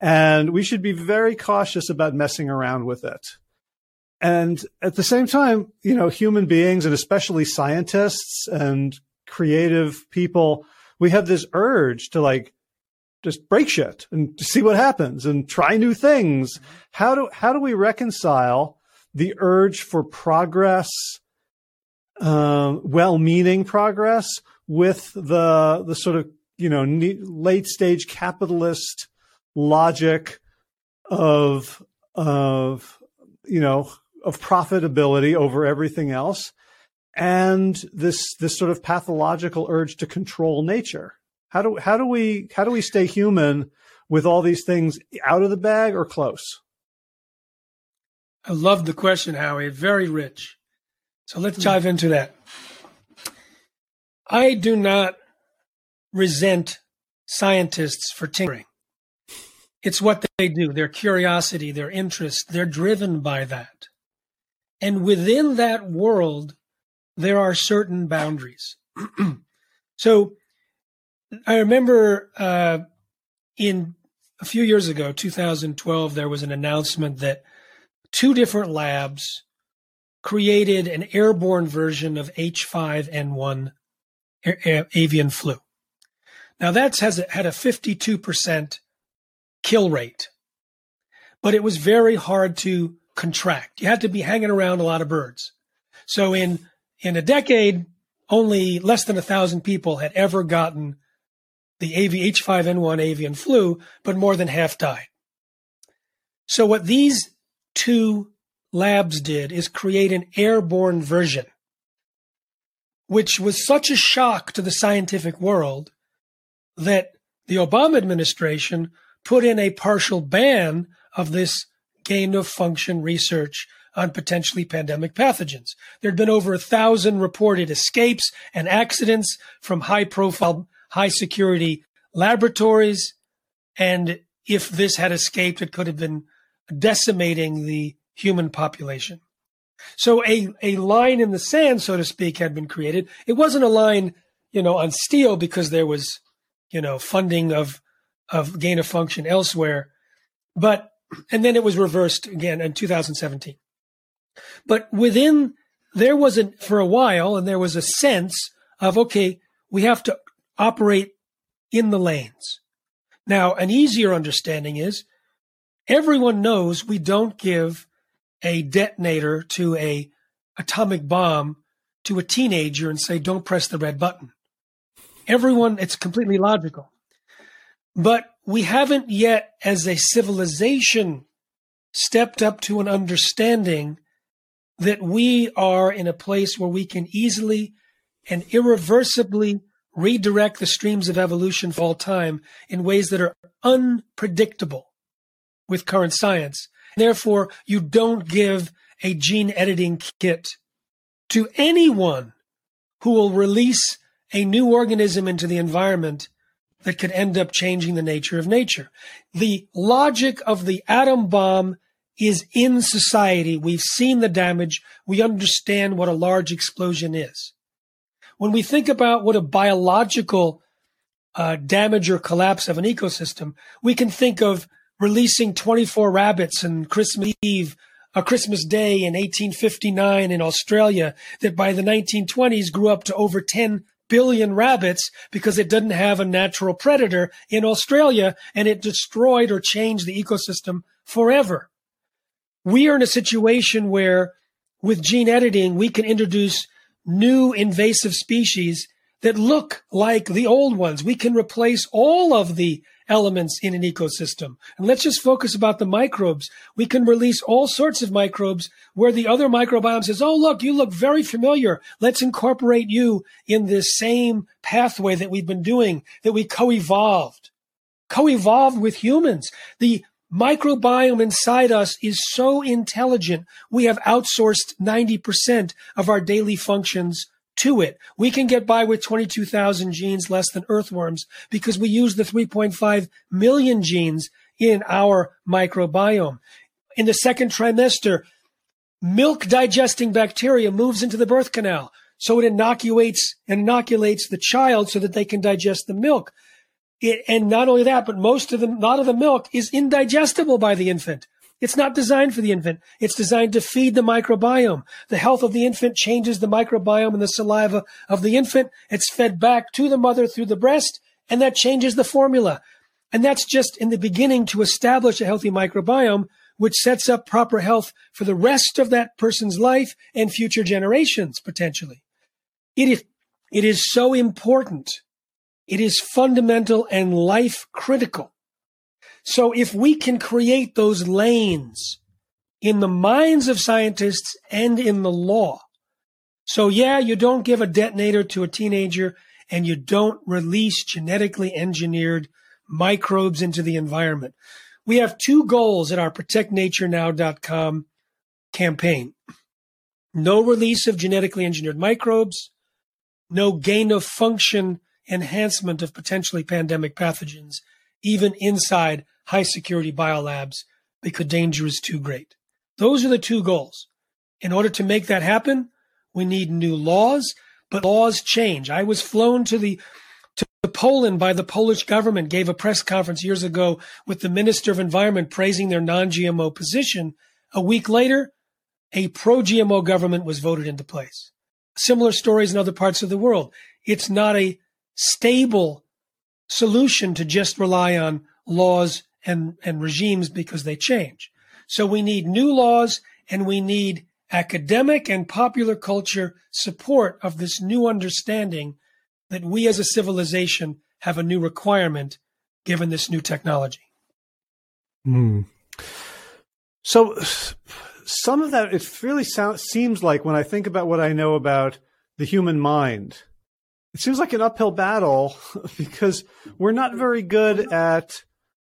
S1: And we should be very cautious about messing around with it. And at the same time, you know, human beings and especially scientists and creative people, we have this urge to like just break shit and see what happens and try new things. How do, how do we reconcile the urge for progress, uh, well-meaning progress, with the the sort of you know late stage capitalist logic of of you know of profitability over everything else and this this sort of pathological urge to control nature how do how do we how do we stay human with all these things out of the bag or close
S2: I love the question, Howie. Very rich. So let's hmm. dive into that. I do not resent scientists for tinkering. It's what they do, their curiosity, their interest, they're driven by that. And within that world, there are certain boundaries. so I remember uh, in a few years ago, 2012, there was an announcement that two different labs created an airborne version of H5N1 avian flu. Now that's has a, had a 52% kill rate, but it was very hard to contract. You had to be hanging around a lot of birds. So in in a decade, only less than a thousand people had ever gotten the AV H5N1 avian flu, but more than half died. So what these two labs did is create an airborne version, which was such a shock to the scientific world that the Obama administration put in a partial ban of this gain of function research on potentially pandemic pathogens. There had been over a thousand reported escapes and accidents from high profile, high security laboratories. And if this had escaped, it could have been decimating the human population. So a, a line in the sand, so to speak, had been created. It wasn't a line, you know, on steel because there was, you know, funding of, of gain of function elsewhere. But, and then it was reversed again in 2017. But within, there was a, for a while, and there was a sense of, okay, we have to operate in the lanes. Now, an easier understanding is everyone knows we don't give a detonator to a atomic bomb to a teenager and say, don't press the red button. Everyone, it's completely logical. But we haven't yet, as a civilization, stepped up to an understanding that we are in a place where we can easily and irreversibly redirect the streams of evolution for all time in ways that are unpredictable with current science. Therefore, you don't give a gene editing kit to anyone who will release a new organism into the environment that could end up changing the nature of nature. The logic of the atom bomb is in society. We've seen the damage. We understand what a large explosion is. When we think about what a biological uh, damage or collapse of an ecosystem, we can think of releasing 24 rabbits on Christmas Eve, a Christmas Day in 1859 in Australia that by the 1920s grew up to over 10 billion rabbits because it didn't have a natural predator in Australia and it destroyed or changed the ecosystem forever. We are in a situation where with gene editing, we can introduce new invasive species that look like the old ones. We can replace all of the elements in an ecosystem. And let's just focus about the microbes. We can release all sorts of microbes where the other microbiome says, Oh, look, you look very familiar. Let's incorporate you in this same pathway that we've been doing, that we co-evolved, co-evolved with humans. The microbiome inside us is so intelligent. We have outsourced 90% of our daily functions to it. We can get by with 22,000 genes less than earthworms because we use the 3.5 million genes in our microbiome. In the second trimester, milk digesting bacteria moves into the birth canal. So it inoculates inoculates the child so that they can digest the milk. It, and not only that, but most of the, lot of the milk is indigestible by the infant. It's not designed for the infant. It's designed to feed the microbiome. The health of the infant changes the microbiome in the saliva of the infant. It's fed back to the mother through the breast, and that changes the formula. And that's just in the beginning to establish a healthy microbiome, which sets up proper health for the rest of that person's life and future generations, potentially. It is, it is so important. It is fundamental and life critical so if we can create those lanes in the minds of scientists and in the law, so yeah, you don't give a detonator to a teenager and you don't release genetically engineered microbes into the environment. We have two goals at our protectnaturenow.com campaign. No release of genetically engineered microbes, no gain of function enhancement of potentially pandemic pathogens, even inside high security biolabs because danger is too great. Those are the two goals. In order to make that happen, we need new laws, but laws change. I was flown to the to Poland by the Polish government, gave a press conference years ago with the Minister of Environment praising their non-GMO position. A week later, a pro-GMO government was voted into place. Similar stories in other parts of the world. it's not a stable solution to just rely on laws and, and regimes because they change. So we need new laws and we need academic and popular culture support of this new understanding that we as a civilization have a new requirement given this new technology.
S1: Hmm. So, some of that it really sounds, seems like when I think about what I know about the human mind, it seems like an uphill battle because we're not very good at,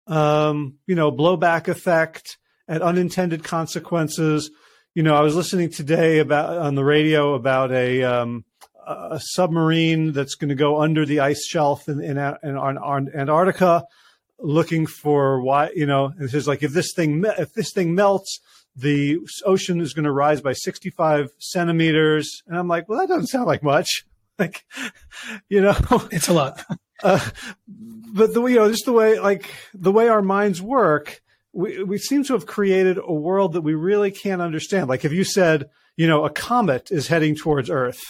S1: um, you know, blowback effect, at unintended consequences. You know, I was listening today about on the radio about a um, a submarine that's going to go under the ice shelf in in, in, in Antarctica, looking for why. You know, it says like if this thing if this thing melts, the ocean is going to rise by 65 centimeters. And I'm like, well, that doesn't sound like much. Like, you know,
S2: it's a lot.
S1: Uh, but the you know, just the way like the way our minds work, we we seem to have created a world that we really can't understand. Like if you said, you know, a comet is heading towards Earth.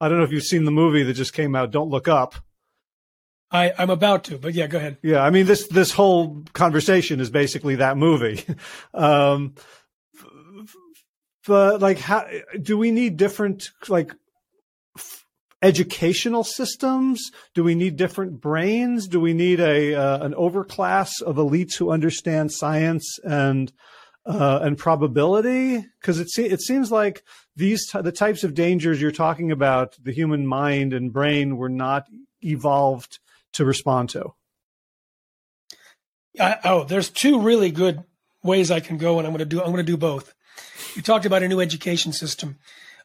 S1: I don't know if you've seen the movie that just came out. Don't look up.
S2: I, I'm about to, but yeah, go ahead.
S1: Yeah, I mean this this whole conversation is basically that movie. Um, but like, how do we need different like educational systems? Do we need different brains? Do we need a uh, an overclass of elites who understand science and uh, and probability? Because it se- it seems like these t- the types of dangers you're talking about, the human mind and brain, were not evolved to respond to.
S2: I, oh, there's two really good ways I can go, and I'm going to do I'm going to do both. You talked about a new education system.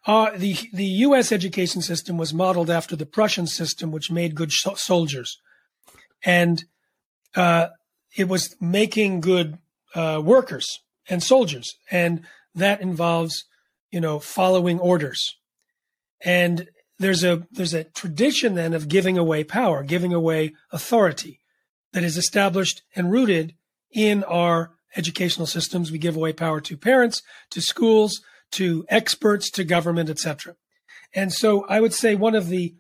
S2: Uh, the the U.S. education system was modeled after the Prussian system, which made good soldiers, and uh, it was making good uh, workers and soldiers, and that involves, you know, following orders. And there's a there's a tradition then of giving away power, giving away authority, that is established and rooted in our educational systems. We give away power to parents, to schools, to experts, to government, etc. And so I would say one of the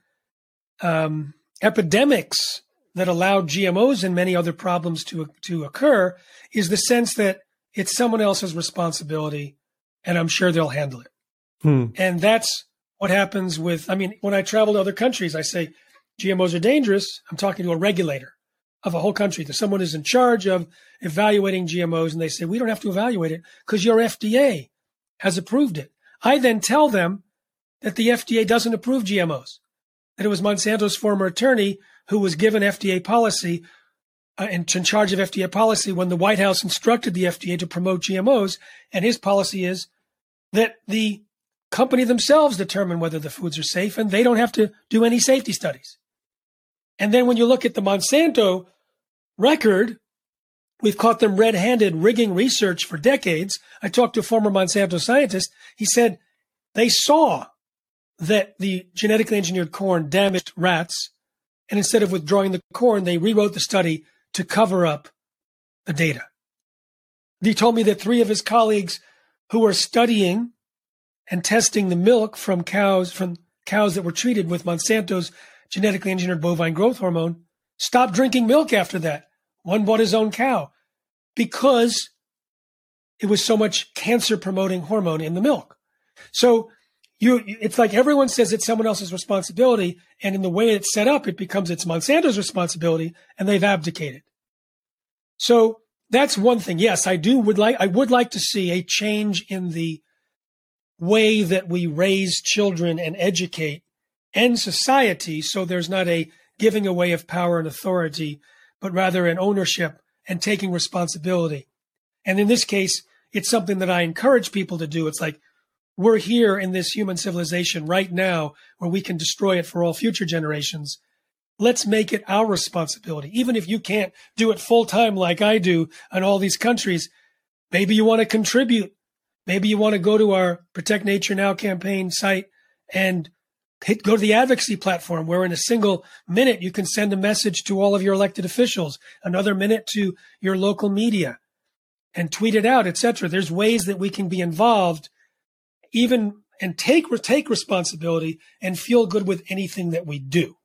S2: um, epidemics that allowed GMOs and many other problems to, to occur is the sense that it's someone else's responsibility and I'm sure they'll handle it. Hmm. And that's what happens with, I mean, when I travel to other countries, I say GMOs are dangerous. I'm talking to a regulator of a whole country. That someone is in charge of evaluating GMOs and they say, we don't have to evaluate it because your FDA has approved it. I then tell them that the FDA doesn't approve GMOs, that it was Monsanto's former attorney who was given FDA policy uh, in, in charge of FDA policy when the White House instructed the FDA to promote GMOs. And his policy is that the company themselves determine whether the foods are safe and they don't have to do any safety studies. And then when you look at the Monsanto record, we've caught them red handed rigging research for decades. I talked to a former Monsanto scientist. He said they saw that the genetically engineered corn damaged rats. And instead of withdrawing the corn, they rewrote the study to cover up the data. He told me that three of his colleagues who were studying and testing the milk from cows from cows that were treated with Monsanto's genetically engineered bovine growth hormone stopped drinking milk after that. One bought his own cow because it was so much cancer promoting hormone in the milk. So you, it's like everyone says it's someone else's responsibility. And in the way it's set up, it becomes it's Monsanto's responsibility and they've abdicated. So that's one thing. Yes, I do would like, I would like to see a change in the way that we raise children and educate and society. So there's not a giving away of power and authority, but rather an ownership and taking responsibility. And in this case, it's something that I encourage people to do. It's like, we're here in this human civilization right now where we can destroy it for all future generations. Let's make it our responsibility. Even if you can't do it full time like I do in all these countries, maybe you want to contribute. Maybe you want to go to our Protect Nature Now campaign site and hit go to the advocacy platform where in a single minute you can send a message to all of your elected officials, another minute to your local media and tweet it out, etc. There's ways that we can be involved even and take take responsibility and feel good with anything that we do.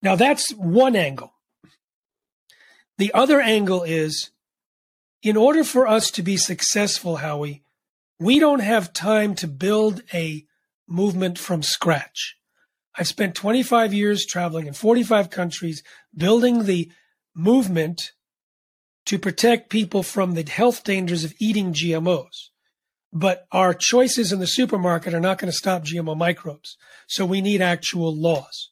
S2: Now that's one angle. The other angle is in order for us to be successful, Howie, we don't have time to build a movement from scratch. I've spent 25 years traveling in 45 countries building the movement to protect people from the health dangers of eating GMOs. But our choices in the supermarket are not going to stop GMO microbes. So we need actual laws.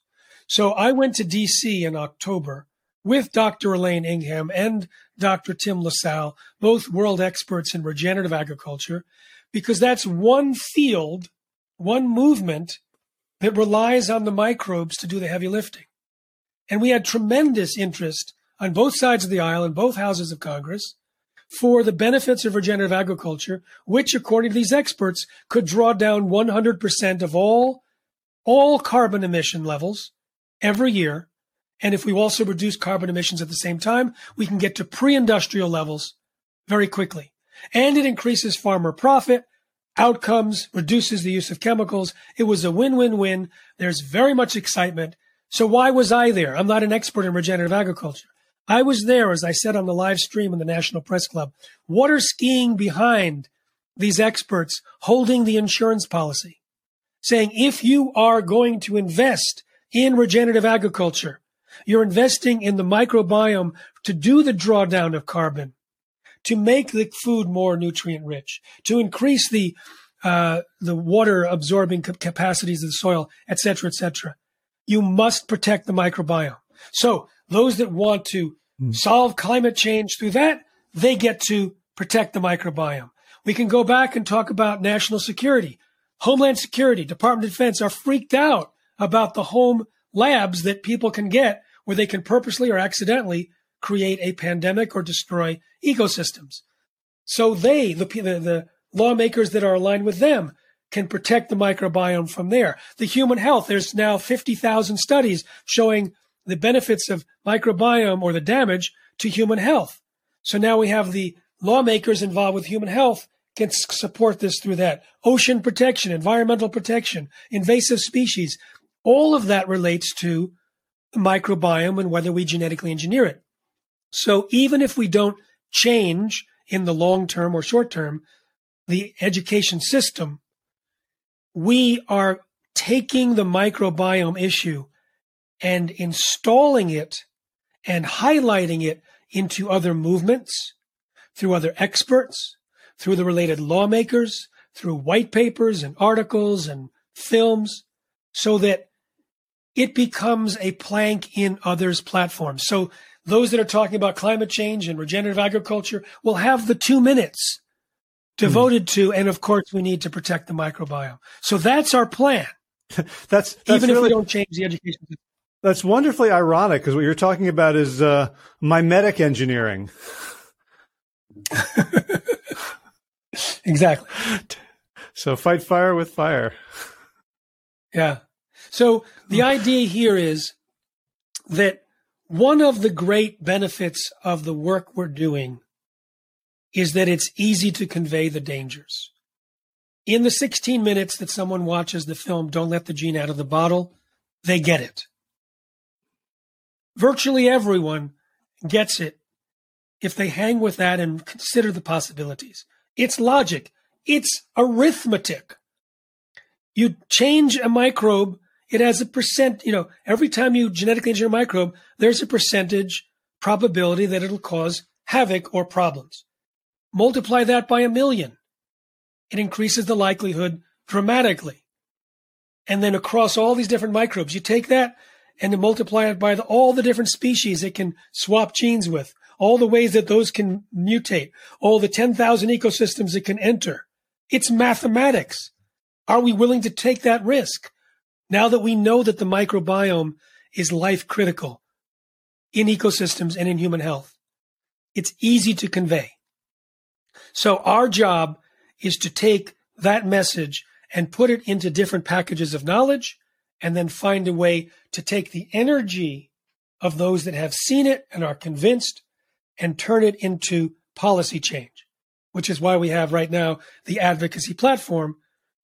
S2: So I went to DC in October with Dr. Elaine Ingham and Dr. Tim LaSalle, both world experts in regenerative agriculture, because that's one field, one movement that relies on the microbes to do the heavy lifting. And we had tremendous interest on both sides of the aisle in both houses of Congress for the benefits of regenerative agriculture, which, according to these experts, could draw down 100% of all, all carbon emission levels every year. And if we also reduce carbon emissions at the same time, we can get to pre industrial levels very quickly. And it increases farmer profit, outcomes, reduces the use of chemicals. It was a win win win. There's very much excitement. So why was I there? I'm not an expert in regenerative agriculture. I was there, as I said on the live stream in the National Press Club, water skiing behind these experts holding the insurance policy, saying if you are going to invest in regenerative agriculture, you're investing in the microbiome to do the drawdown of carbon, to make the food more nutrient rich, to increase the uh, the water absorbing capacities of the soil, et cetera, et cetera. You must protect the microbiome. So those that want to mm. solve climate change through that, they get to protect the microbiome. We can go back and talk about national security. Homeland Security, Department of Defense are freaked out about the home labs that people can get where they can purposely or accidentally create a pandemic or destroy ecosystems. So they, the, the, the lawmakers that are aligned with them, can protect the microbiome from there. The human health, there's now 50,000 studies showing the benefits of microbiome or the damage to human health. So now we have the lawmakers involved with human health can support this through that. Ocean protection, environmental protection, invasive species, all of that relates to microbiome and whether we genetically engineer it. So even if we don't change in the long term or short term the education system, we are taking the microbiome issue and installing it and highlighting it into other movements, through other experts, through the related lawmakers, through white papers and articles and films, so that it becomes a plank in others' platforms. So those that are talking about climate change and regenerative agriculture will have the two minutes devoted mm. to, and of course, we need to protect the microbiome. So that's our plan.
S1: that's, that's,
S2: even
S1: really,
S2: if we don't change the education system.
S1: That's wonderfully ironic because what you're talking about is uh, memetic engineering.
S2: exactly.
S1: So fight fire with fire.
S2: Yeah. So the idea here is that one of the great benefits of the work we're doing is that it's easy to convey the dangers. In the 16 minutes that someone watches the film, Don't Let the Gene Out of the Bottle, they get it virtually everyone gets it if they hang with that and consider the possibilities. It's logic, it's arithmetic. You change a microbe, it has a percent, you know, every time you genetically engineer a microbe, there's a percentage probability that it'll cause havoc or problems. Multiply that by a million. It increases the likelihood dramatically. And then across all these different microbes, you take that and to multiply it by the, all the different species it can swap genes with, all the ways that those can mutate, all the 10,000 ecosystems it can enter. It's mathematics. Are we willing to take that risk? Now that we know that the microbiome is life critical in ecosystems and in human health, it's easy to convey. So our job is to take that message and put it into different packages of knowledge and then find a way to take the energy of those that have seen it and are convinced and turn it into policy change, which is why we have right now the advocacy platform,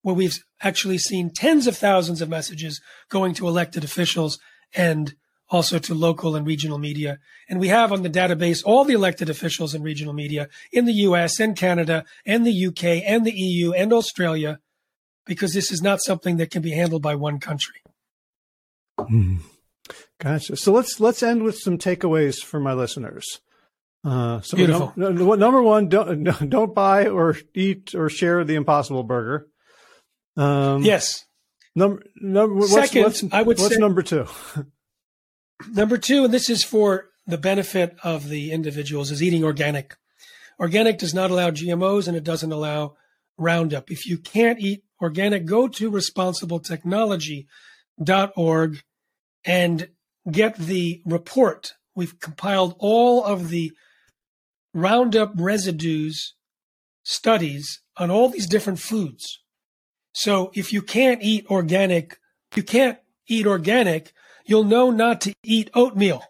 S2: where we've actually seen tens of thousands of messages going to elected officials and also to local and regional media. And we have on the database all the elected officials and regional media in the US and Canada and the UK and the EU and Australia, because this is not something that can be handled by one country.
S1: Mm. Gotcha. So let's let's end with some takeaways for my listeners. Uh, so
S2: Beautiful.
S1: Number one, don't don't buy or eat or share the Impossible Burger.
S2: Um, yes.
S1: Number number.
S2: Second,
S1: what's, what's,
S2: I would
S1: what's
S2: say,
S1: number two?
S2: number two, and this is for the benefit of the individuals, is eating organic. Organic does not allow GMOs and it doesn't allow Roundup. If you can't eat organic, go to responsibletechnology.org and get the report. We've compiled all of the Roundup residues studies on all these different foods. So if you can't eat organic, you can't eat organic, you'll know not to eat oatmeal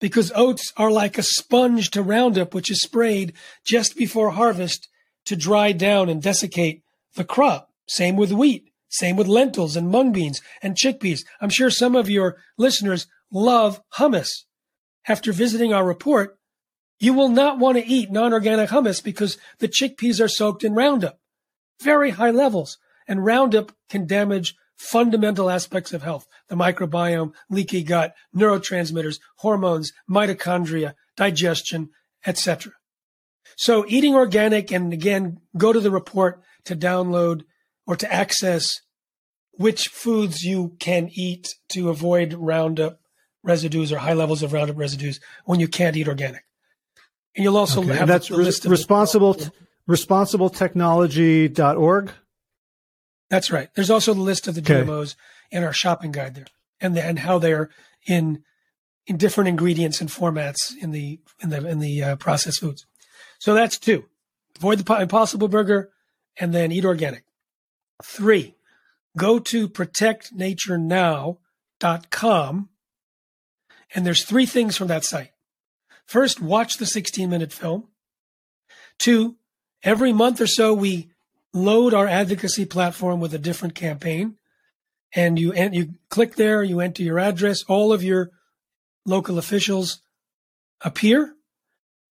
S2: because oats are like a sponge to Roundup, which is sprayed just before harvest to dry down and desiccate the crop. Same with wheat. Same with lentils and mung beans and chickpeas. I'm sure some of your listeners love hummus. After visiting our report, you will not want to eat non organic hummus because the chickpeas are soaked in Roundup. Very high levels. And Roundup can damage fundamental aspects of health the microbiome, leaky gut, neurotransmitters, hormones, mitochondria, digestion, etc. So, eating organic, and again, go to the report to download or to access which foods you can eat to avoid Roundup residues or high levels of Roundup residues when you can't eat organic. And you'll also okay. have
S1: and that's
S2: re-
S1: responsible t- responsibletechnology.org.
S2: That's right. There's also the list of the okay. GMOs in our shopping guide there, and the, and how they're in in different ingredients and formats in the in the in the uh, processed foods. So that's two. Avoid the Impossible Burger, and then eat organic. Three, go to protectnaturenow.com, and there's three things from that site. First, watch the 16 minute film. Two, every month or so we load our advocacy platform with a different campaign. And you and you click there, you enter your address, all of your local officials appear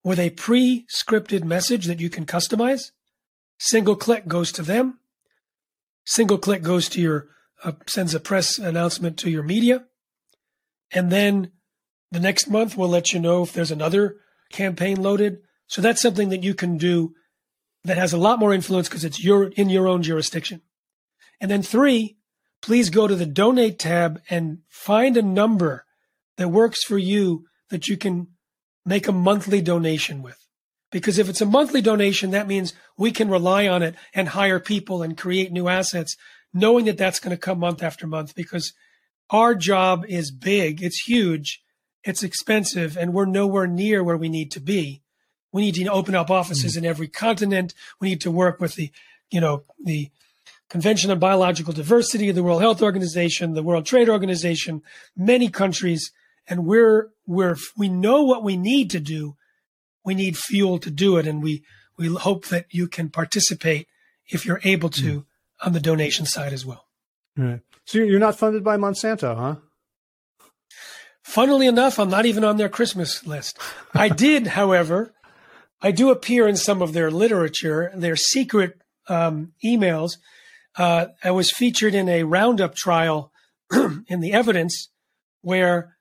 S2: with a pre-scripted message that you can customize. Single click goes to them. Single click goes to your uh, sends a press announcement to your media, and then the next month we'll let you know if there's another campaign loaded. So that's something that you can do that has a lot more influence because it's your in your own jurisdiction. And then three, please go to the donate tab and find a number that works for you that you can make a monthly donation with. Because if it's a monthly donation, that means we can rely on it and hire people and create new assets, knowing that that's going to come month after month because our job is big. It's huge. It's expensive and we're nowhere near where we need to be. We need to open up offices mm-hmm. in every continent. We need to work with the, you know, the Convention on Biological Diversity, the World Health Organization, the World Trade Organization, many countries, and we're we're we know what we need to do. We need fuel to do it, and we we hope that you can participate if you're able to mm-hmm. on the donation side as well.
S1: Right. So you're not funded by Monsanto, huh?
S2: Funnily enough, I'm not even on their Christmas list. I did, however, I do appear in some of their literature, their secret um, emails. Uh, I was featured in a Roundup trial in the evidence where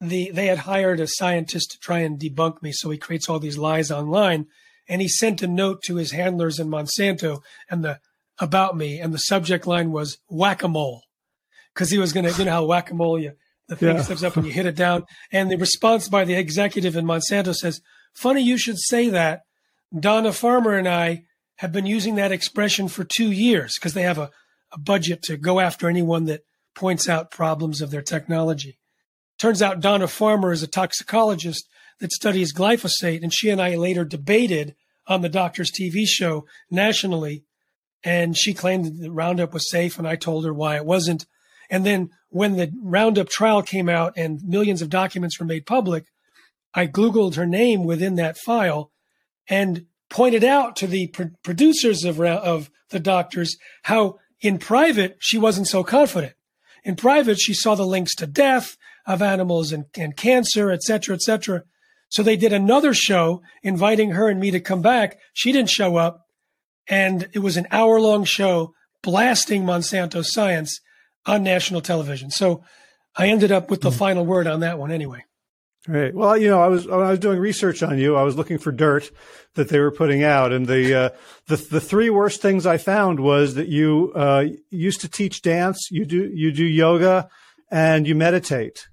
S2: the they had hired a scientist to try and debunk me. So he creates all these lies online, and he sent a note to his handlers in Monsanto and the about me, and the subject line was whack a mole, because he was going to, you know how whack a mole you the thing yeah. steps up and you hit it down, and the response by the executive in Monsanto says, Funny you should say that. Donna Farmer and I have been using that expression for two years because they have a, a budget to go after anyone that points out problems of their technology. Turns out Donna Farmer is a toxicologist that studies glyphosate, and she and I later debated on the doctor's TV show nationally. And she claimed that Roundup was safe, and I told her why it wasn't. And then when the Roundup trial came out and millions of documents were made public, I Googled her name within that file, and pointed out to the pr- producers of, of the doctors how in private she wasn't so confident. In private, she saw the links to death of animals and, and cancer, et cetera, et cetera. So they did another show inviting her and me to come back. She didn't show up. And it was an hour long show blasting Monsanto science on national television. So I ended up with the mm. final word on that one anyway.
S1: Right. Well, you know, I was when I was doing research on you, I was looking for dirt that they were putting out, and the uh, the the three worst things I found was that you uh, used to teach dance, you do you do yoga, and you meditate.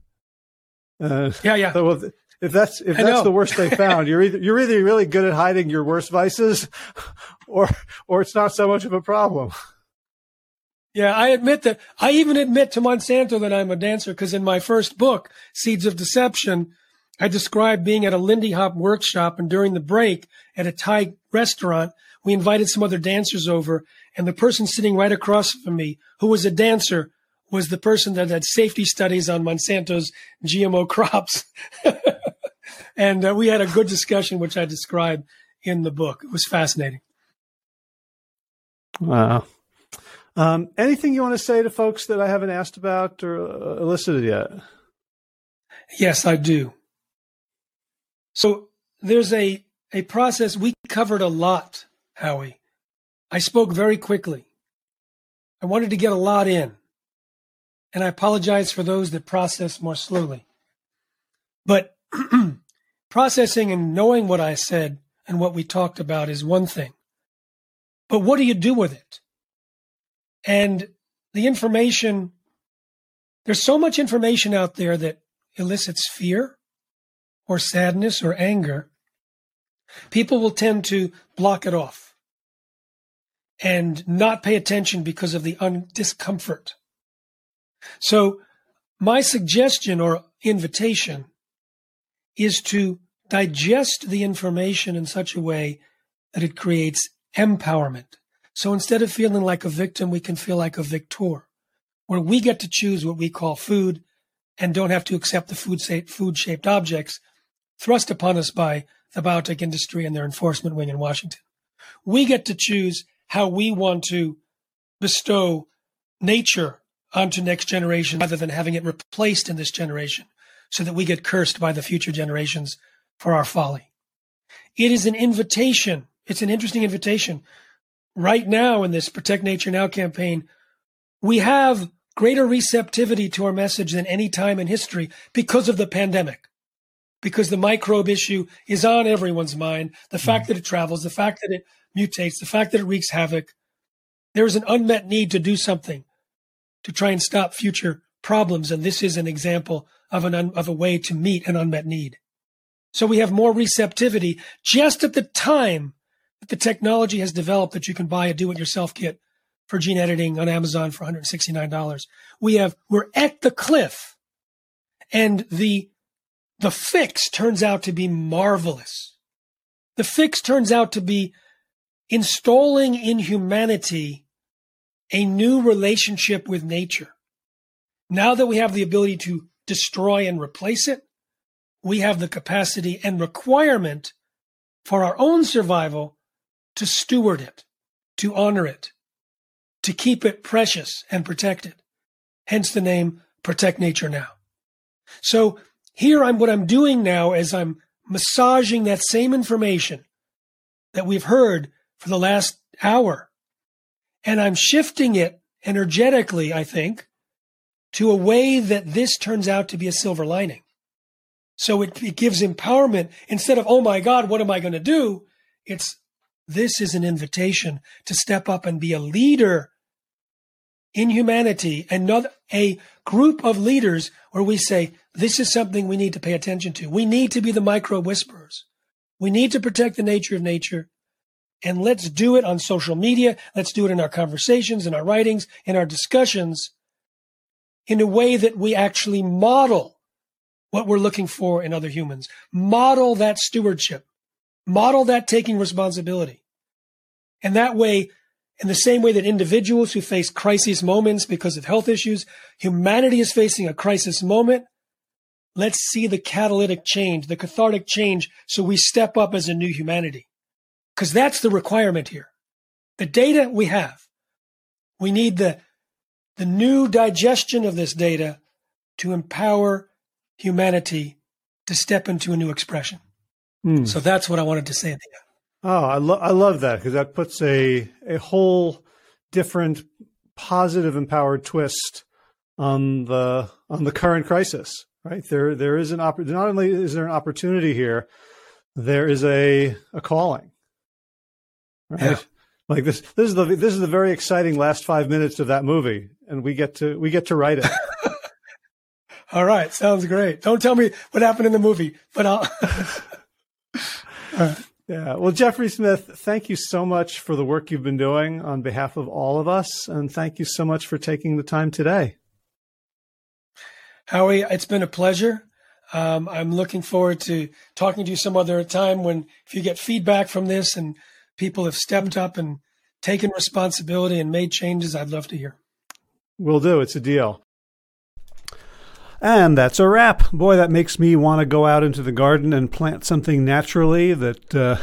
S2: Uh, yeah, yeah.
S1: So if that's if that's the worst they found, you're either you're either really good at hiding your worst vices, or or it's not so much of a problem.
S2: Yeah, I admit that. I even admit to Monsanto that I'm a dancer because in my first book, Seeds of Deception, I described being at a Lindy Hop workshop and during the break at a Thai restaurant, we invited some other dancers over and the person sitting right across from me, who was a dancer, was the person that had safety studies on Monsanto's GMO crops. and uh, we had a good discussion, which I described in the book. It was fascinating.
S1: Wow. Um, anything you want to say to folks that I haven't asked about or uh, elicited yet?
S2: Yes, I do. So there's a, a process. We covered a lot, Howie. I spoke very quickly. I wanted to get a lot in and I apologize for those that process more slowly. But processing and knowing what I said and what we talked about is one thing. But what do you do with it? And the information, there's so much information out there that elicits fear or sadness or anger. People will tend to block it off and not pay attention because of the un- discomfort so, my suggestion or invitation is to digest the information in such a way that it creates empowerment. So instead of feeling like a victim, we can feel like a victor, where we get to choose what we call food and don't have to accept the food food shaped objects thrust upon us by the biotech industry and their enforcement wing in Washington. We get to choose how we want to bestow nature onto next generation rather than having it replaced in this generation so that we get cursed by the future generations for our folly. It is an invitation. It's an interesting invitation. Right now in this Protect Nature Now campaign, we have greater receptivity to our message than any time in history because of the pandemic. Because the microbe issue is on everyone's mind. The hmm. fact that it travels, the fact that it mutates, the fact that it wreaks havoc. There is an unmet need to do something to try and stop future problems. And this is an example of an un, of a way to meet an unmet need. So we have more receptivity just at the time that the technology has developed that you can buy a do-it-yourself kit for gene editing on Amazon for $169. We have we're at the cliff, and the the fix turns out to be marvelous. The fix turns out to be installing in humanity a new relationship with nature. Now that we have the ability to destroy and replace it, we have the capacity and requirement for our own survival to steward it, to honor it, to keep it precious and protected. Hence the name Protect Nature Now. So here I'm what I'm doing now is I'm massaging that same information that we've heard for the last hour and I'm shifting it energetically, I think, to a way that this turns out to be a silver lining. So it, it gives empowerment instead of, oh my God, what am I going to do? It's this is an invitation to step up and be a leader in humanity and not a group of leaders where we say, this is something we need to pay attention to. We need to be the micro whisperers. We need to protect the nature of nature. And let's do it on social media. Let's do it in our conversations, in our writings, in our discussions in a way that we actually model what we're looking for in other humans. Model that stewardship. Model that taking responsibility. And that way, in the same way that individuals who face crisis moments because of health issues, humanity is facing a crisis moment. Let's see the catalytic change, the cathartic change, so we step up as a new humanity because that's the requirement here. The data we have, we need the, the new digestion of this data to empower humanity to step into a new expression. Mm. So that's what I wanted to say at the end.
S1: Oh, I, lo- I love that because that puts a, a whole different positive empowered twist on the on the current crisis right? There there is an opp- not only is there an opportunity here there is a a calling right? Yeah. like this this is the this is the very exciting last 5 minutes of that movie and we get to we get to write it.
S2: All right sounds great. Don't tell me what happened in the movie but I'll
S1: Yeah. Well, Jeffrey Smith, thank you so much for the work you've been doing on behalf of all of us. And thank you so much for taking the time today.
S2: Howie, it's been a pleasure. Um, I'm looking forward to talking to you some other time when, if you get feedback from this and people have stepped up and taken responsibility and made changes, I'd love to hear.
S1: Will do. It's a deal. And that's a wrap. Boy, that makes me want to go out into the garden and plant something naturally that uh,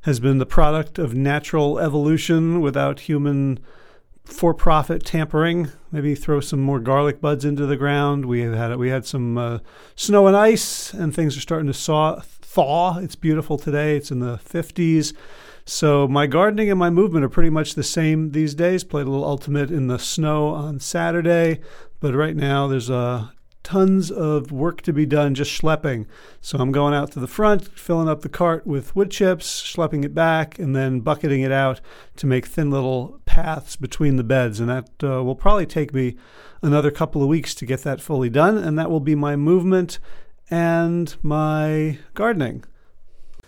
S1: has been the product of natural evolution without human for profit tampering. Maybe throw some more garlic buds into the ground. We had we had some uh, snow and ice, and things are starting to saw, thaw. It's beautiful today. It's in the 50s. So my gardening and my movement are pretty much the same these days. Played a little ultimate in the snow on Saturday, but right now there's a tons of work to be done just schlepping. So I'm going out to the front, filling up the cart with wood chips, schlepping it back, and then bucketing it out to make thin little paths between the beds. And that uh, will probably take me another couple of weeks to get that fully done. And that will be my movement and my gardening.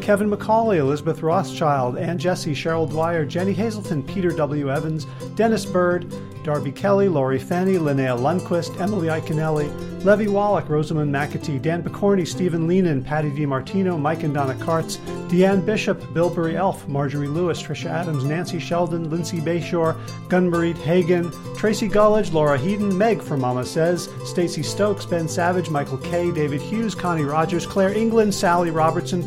S1: Kevin McCauley, Elizabeth Rothschild, Ann Jesse, Cheryl Dwyer, Jenny Hazelton, Peter W. Evans, Dennis Bird, Darby Kelly, Laurie Fanny, Linnea Lundquist, Emily Iconelli, Levy Wallach, Rosamund McAtee, Dan Picorni, Stephen Leenan, Patty DiMartino, Mike and Donna Kartz, Deanne Bishop, Billbury Elf, Marjorie Lewis, Trisha Adams, Nancy Sheldon, Lindsay Bayshore, Gunmarie Hagen, Tracy Gullidge, Laura Heaton, Meg from Mama Says, Stacy Stokes, Ben Savage, Michael K, David Hughes, Connie Rogers, Claire England, Sally Robertson,